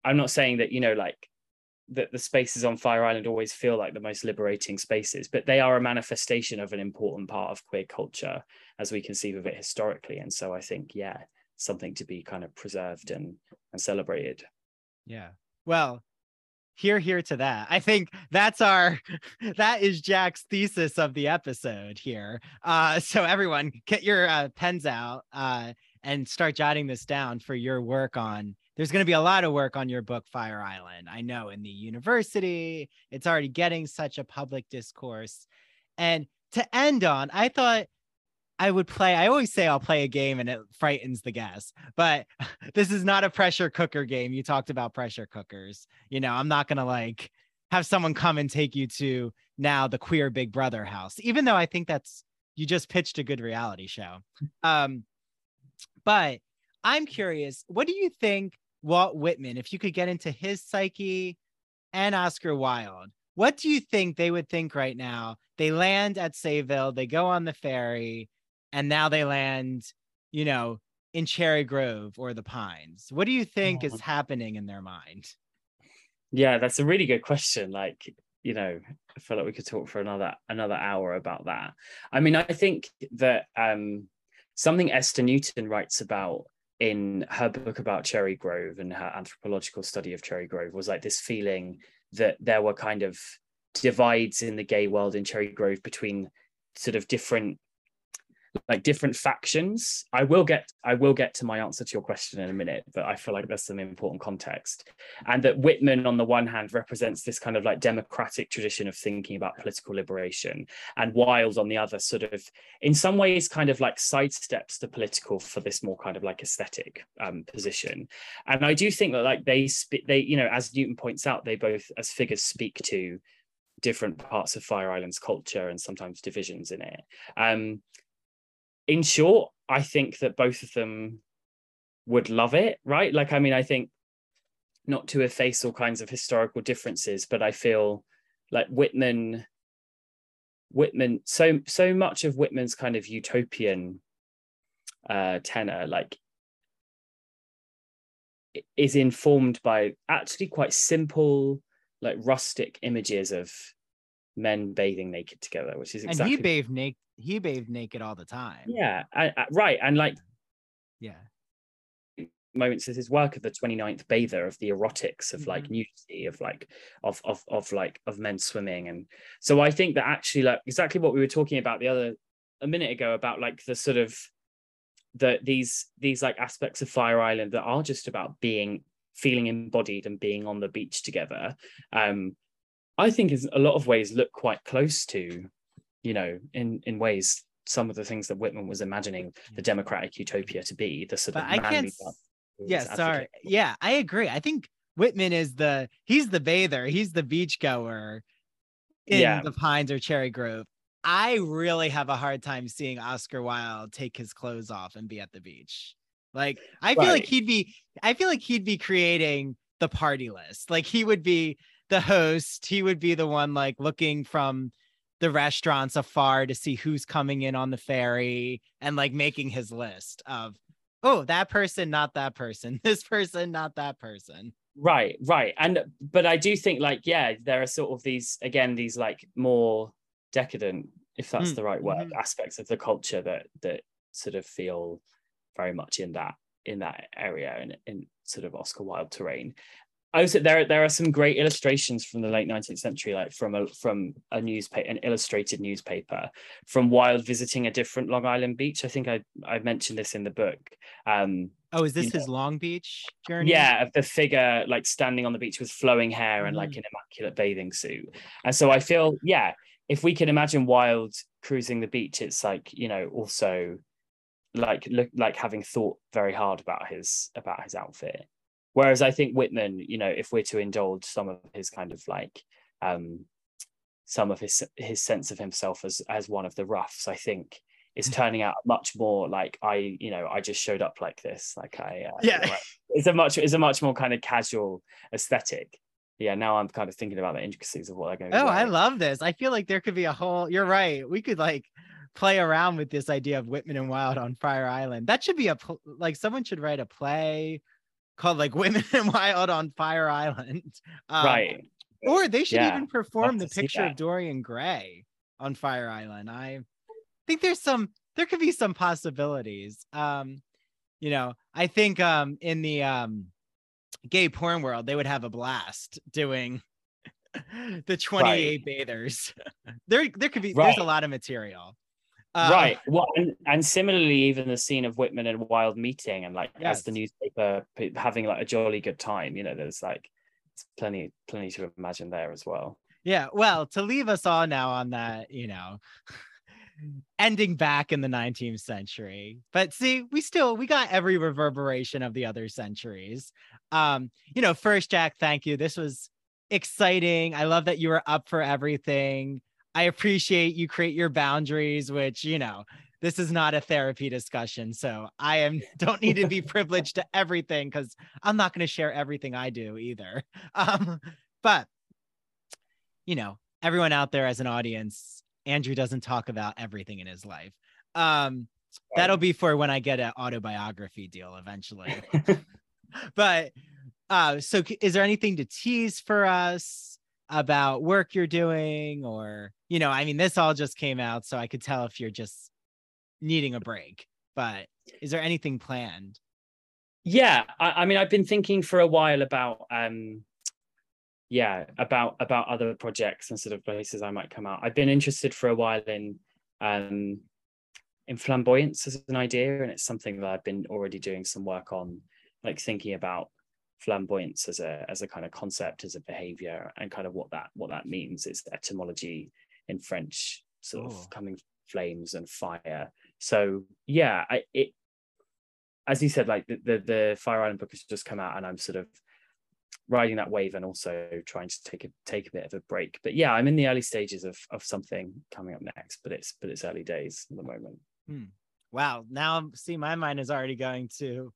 i'm not saying that you know like that the spaces on fire island always feel like the most liberating spaces but they are a manifestation of an important part of queer culture as we conceive of it historically and so i think yeah something to be kind of preserved and and celebrated Yeah. Well, here, here to that. I think that's our that is Jack's thesis of the episode here. Uh, so everyone, get your uh, pens out uh, and start jotting this down for your work on. There's going to be a lot of work on your book, Fire Island. I know in the university, it's already getting such a public discourse. And to end on, I thought I would play. I always say I'll play a game and it frightens the guests, but this is not a pressure cooker game. You talked about pressure cookers. You know, I'm not going to like have someone come and take you to now the queer Big Brother house, even though I think that's you just pitched a good reality show. Um, but I'm curious, what do you think Walt Whitman, if you could get into his psyche and Oscar Wilde, what do you think they would think right now? They land at Sayville, they go on the ferry, and now they land, you know, in Cherry Grove or the Pines. What do you think is Oh. happening in their mind? yeah that's a really good question like you know i feel like we could talk for another another hour about that i mean i think that um something esther newton writes about in her book about cherry grove and her anthropological study of cherry grove was like this feeling that there were kind of divides in the gay world in cherry grove between sort of different like different factions. I will get i will get to my answer to your question in a minute but i feel like there's some important context. And that whitman on the one hand represents this kind of like democratic tradition of thinking about political liberation and wilde on the other sort of in some ways kind of like sidesteps the political for this more kind of like aesthetic um, position. And i do think that like they sp- they you know as newton points out they both as figures speak to different parts of fire island's culture and sometimes divisions in it. Um in short, I think that both of them would love it, right? Like, I mean, I think not to efface all kinds of historical differences, but I feel like Whitman, Whitman, so so much of Whitman's kind of utopian uh tenor, like is informed by actually quite simple, like rustic images of men bathing naked together, which is exactly and he bathed naked. He bathed naked all the time. yeah, I- I- right. And like Yeah. moments is his work of the 29th bather of the erotics of like nudity of like of of of like of men swimming and so i think that actually like exactly what we were talking about the other a minute ago about like the sort of the these these like aspects of fire island that are just about being feeling embodied and being on the beach together um i think is a lot of ways look quite close to you know in in ways some of the things that whitman was imagining mm-hmm. the democratic utopia to be the sort But of I can't manly s- part he Yeah, sorry. Yeah, I agree. I think Whitman is the he's the bather, he's the beach goer in Yeah. the Pines or Cherry Grove. I really have a hard time seeing Oscar Wilde take his clothes off and be at the beach. Like I feel like he'd be I feel like he'd be creating the party list. Like he would be the host. He would be the one like looking from the restaurants afar to see who's coming in on the ferry and like making his list of oh that person not that person this person not that person right right and but i do think like yeah there are sort of these again these like more decadent if that's mm. the right word mm-hmm. aspects of the culture that that sort of feel very much in that in that area and in sort of oscar wilde terrain also there there are some great illustrations from the late 19th century like from a from a newspaper an illustrated newspaper from Wilde visiting a different long island beach. I think i i mentioned this in the book. Um oh is this his know, long beach journey? Yeah of the figure like standing on the beach with flowing hair and mm. like an immaculate bathing suit. And so i feel yeah if we can imagine Wilde cruising the beach it's like you know also like look like having thought very hard about his about his outfit Whereas I think Whitman, you know, if we're to indulge some of his kind of like um some of his his sense of himself as as one of the roughs, I think is mm. turning out much more like I, you know, I just showed up like this. Like I uh, yeah, it's a much it's a much more kind of casual aesthetic. Yeah, now I'm kind of thinking about the intricacies of what they're going to Oh, I love this. I feel like there could be a whole you're right. We could like play around with this idea of Whitman and Wilde on Fire Island. That should be a like someone should write a play called like Whitman and Wilde on Fire Island. Um, right. Or they should yeah. even perform the picture of Dorian Gray on Fire Island. I think there's some there could be some possibilities. Um, you know, I think um in the um gay porn world, they would have a blast doing the 28 right. bathers. there there could be right. there's a lot of material. Uh, right. Well, and, and, similarly, even the scene of Whitman and Wilde meeting and like yes. as the newspaper having like a jolly good time, you know, there's like plenty, plenty to imagine there as well. Yeah. Well, to leave us all now on that, you know, ending back in the 19th century. But see, we still we got every reverberation of the other centuries. Um, you know, first, Jack, thank you. This was exciting. I love that you were up for everything. I appreciate you create your boundaries, which, you know, this is not a therapy discussion. So I am don't need to be privileged to everything because I'm not going to share everything I do either. Um, but you know, everyone out there as an audience, Andrew doesn't talk about everything in his life. Um, that'll be for when I get an autobiography deal eventually. but uh, so is there anything to tease for us? About work you're doing or you know i mean this all just came out so i could tell if you're just needing a break but is there anything planned? Yeah I, I, mean i've been thinking for a while about um yeah about about other projects and sort of places i might come out. I've been interested for a while in um in flamboyance as an idea and it's something that i've been already doing some work on like thinking about flamboyance as a as a kind of concept as a behavior and kind of what that what that means is etymology in french sort oh. of coming flames and fire so yeah I, it as you said like the, the, the fire island book has just come out and i'm sort of riding that wave and also trying to take a take a bit of a break but yeah i'm in the early stages of of something coming up next but it's but it's early days at the moment hmm. wow now see my mind is already going to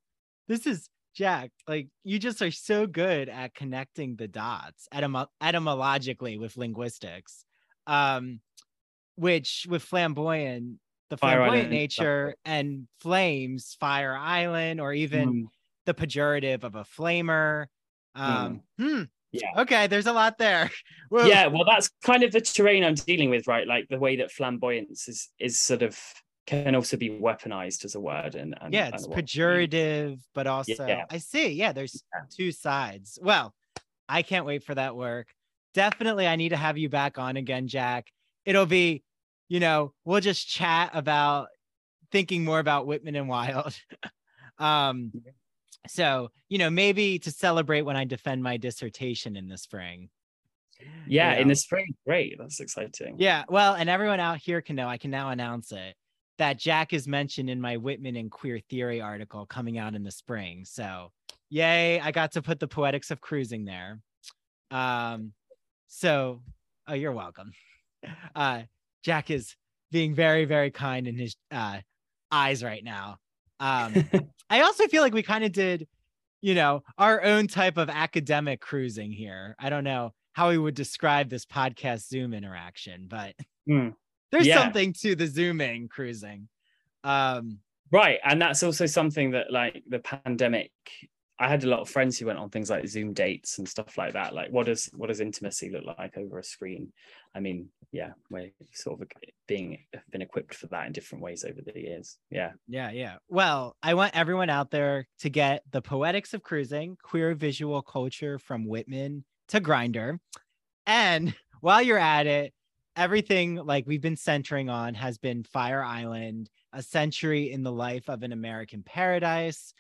this is Jack, like you just are so good at connecting the dots etym- etymologically with linguistics. Um, which with flamboyant, the flamboyant nature and flames, fire island, or even mm. the pejorative of a flamer. Um, mm. hmm. Yeah. Okay, there's a lot there. Yeah, well, that's kind of the terrain I'm dealing with, right? Like the way that flamboyance is is sort of can also be weaponized as a word and, and yeah it's and pejorative but also yeah. i see yeah there's yeah. two sides. Well i can't wait for that work. Definitely i need to have you back on again jack. It'll be you know we'll just chat about thinking more about whitman and wilde um so you know maybe to celebrate when i defend my dissertation in the spring. Yeah you know? in the spring. Great. That's exciting. Yeah well and everyone out here can know i can now announce it that Jack is mentioned in my Whitman and Queer Theory article coming out in the spring. So, yay, I got to put the poetics of cruising there. Um, so, oh, you're welcome. Uh, Jack is being very, very kind in his uh, eyes right now. Um, I also feel like we kind of did, you know, our own type of academic cruising here. I don't know how we would describe this podcast Zoom interaction, but Mm. There's Yeah. something to the zooming cruising. Um, Right. And that's also something that like the pandemic, I had a lot of friends who went on things like Zoom dates and stuff like that. Like what does what does intimacy look like over a screen? I mean, yeah, we're sort of being been equipped for that in different ways over the years. Yeah. yeah, yeah. Well, I want everyone out there to get the poetics of cruising, queer visual culture from Whitman to Grindr. And while you're at it, everything like we've been centering on has been Fire Island, a century in the life of an American paradise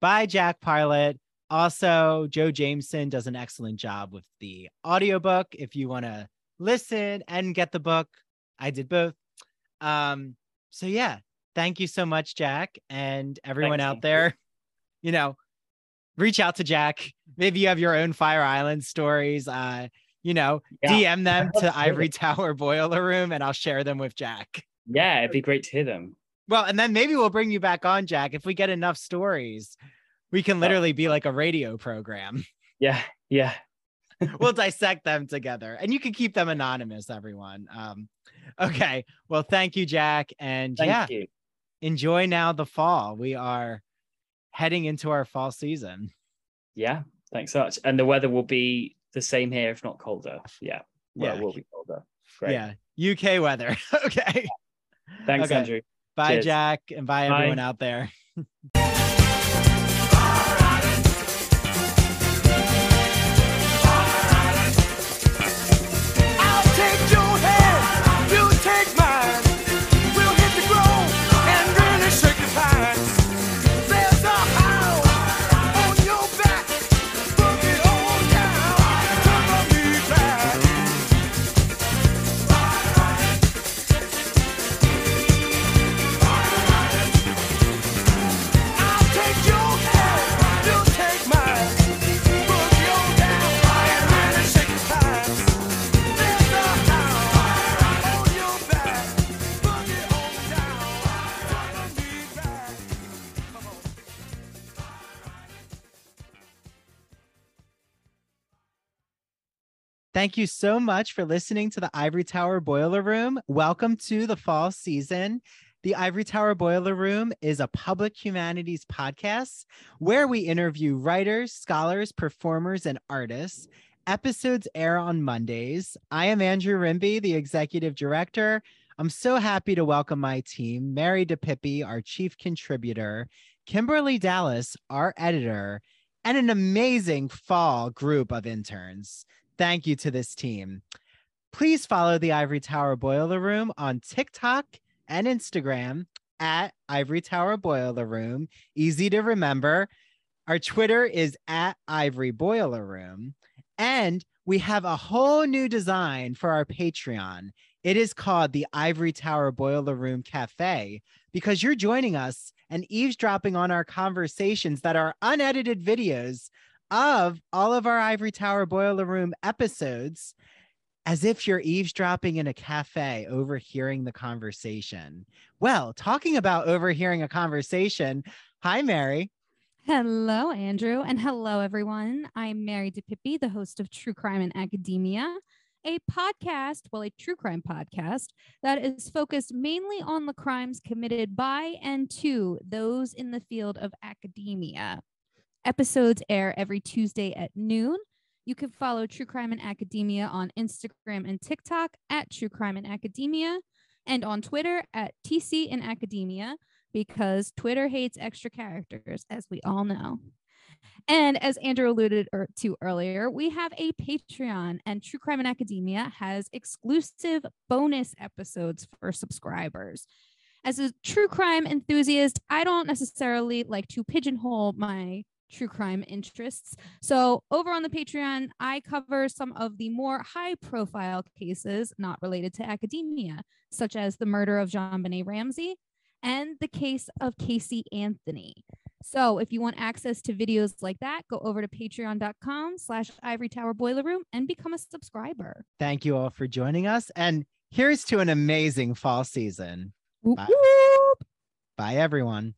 by Jack Parlett. Also, Joe Jameson does an excellent job with the audiobook. If you want to listen and get the book, I did both. Um, so yeah, thank you so much, Jack, and everyone Thanks, out there. You know, reach out to Jack. Maybe you have your own Fire Island stories. Uh, you know, Yeah. DM them to Ivory Tower Boiler Room, and I'll share them with Jack. Yeah, it'd be great to hear them. Well, and then maybe we'll bring you back on, Jack. If we get enough stories, we can literally be like a radio program. Yeah, yeah. we'll dissect them together, and you can keep them anonymous, everyone. Um, okay. Well, thank you, Jack, and Thank yeah, you. enjoy now the fall. We are heading into our fall season. Yeah, thanks so much. And the weather will be the same here, if not colder. Yeah. Well, Yeah. it will be colder. Great. Yeah, UK weather. okay. Thanks, Okay. Andrew. Bye, Cheers. Jack, and bye, Bye. everyone out there. Thank you so much for listening to the Ivory Tower Boiler Room. Welcome to the fall season. The Ivory Tower Boiler Room is a public humanities podcast where we interview writers, scholars, performers, and artists. Episodes air on Mondays. I am Andrew Rimby, the executive director. I'm so happy to welcome my team Mary DePippi, our chief contributor, Kimberly Dallas, our editor, and an amazing fall group of interns. Thank you to this team. Please follow the Ivory Tower Boiler Room on TikTok and Instagram at Ivory Tower Boiler Room. Easy to remember. Our Twitter is at Ivory Boiler Room. And we have a whole new design for our Patreon. It is called the Ivory Tower Boiler Room Cafe because you're joining us and eavesdropping on our conversations that are unedited videos of all of our Ivory Tower Boiler Room episodes as if you're eavesdropping in a cafe, overhearing the conversation. Well, talking about overhearing a conversation, hi, Mary. Hello, Andrew, and hello, everyone. I'm Mary DePippi, the host of True Crime in Academia, a podcast, well, a true crime podcast that is focused mainly on the crimes committed by and to those in the field of academia. Episodes air every Tuesday at noon. You can follow True Crime in Academia on Instagram and TikTok at True Crime in Academia and on Twitter at TC in Academia because Twitter hates extra characters, as we all know. And as Andrew alluded er- to earlier, we have a Patreon, and True Crime in Academia has exclusive bonus episodes for subscribers. As a true crime enthusiast, I don't necessarily like to pigeonhole my true crime interests. So, over on the Patreon, I cover some of the more high profile cases not related to academia, such as the murder of JonBenét Ramsey and the case of Casey Anthony. So if you want access to videos like that, go over to patreon.com slash ivory tower boiler room and become a subscriber. Thank you all for joining us. And here's to an amazing fall season. Whoop, Bye. whoop. Bye, everyone.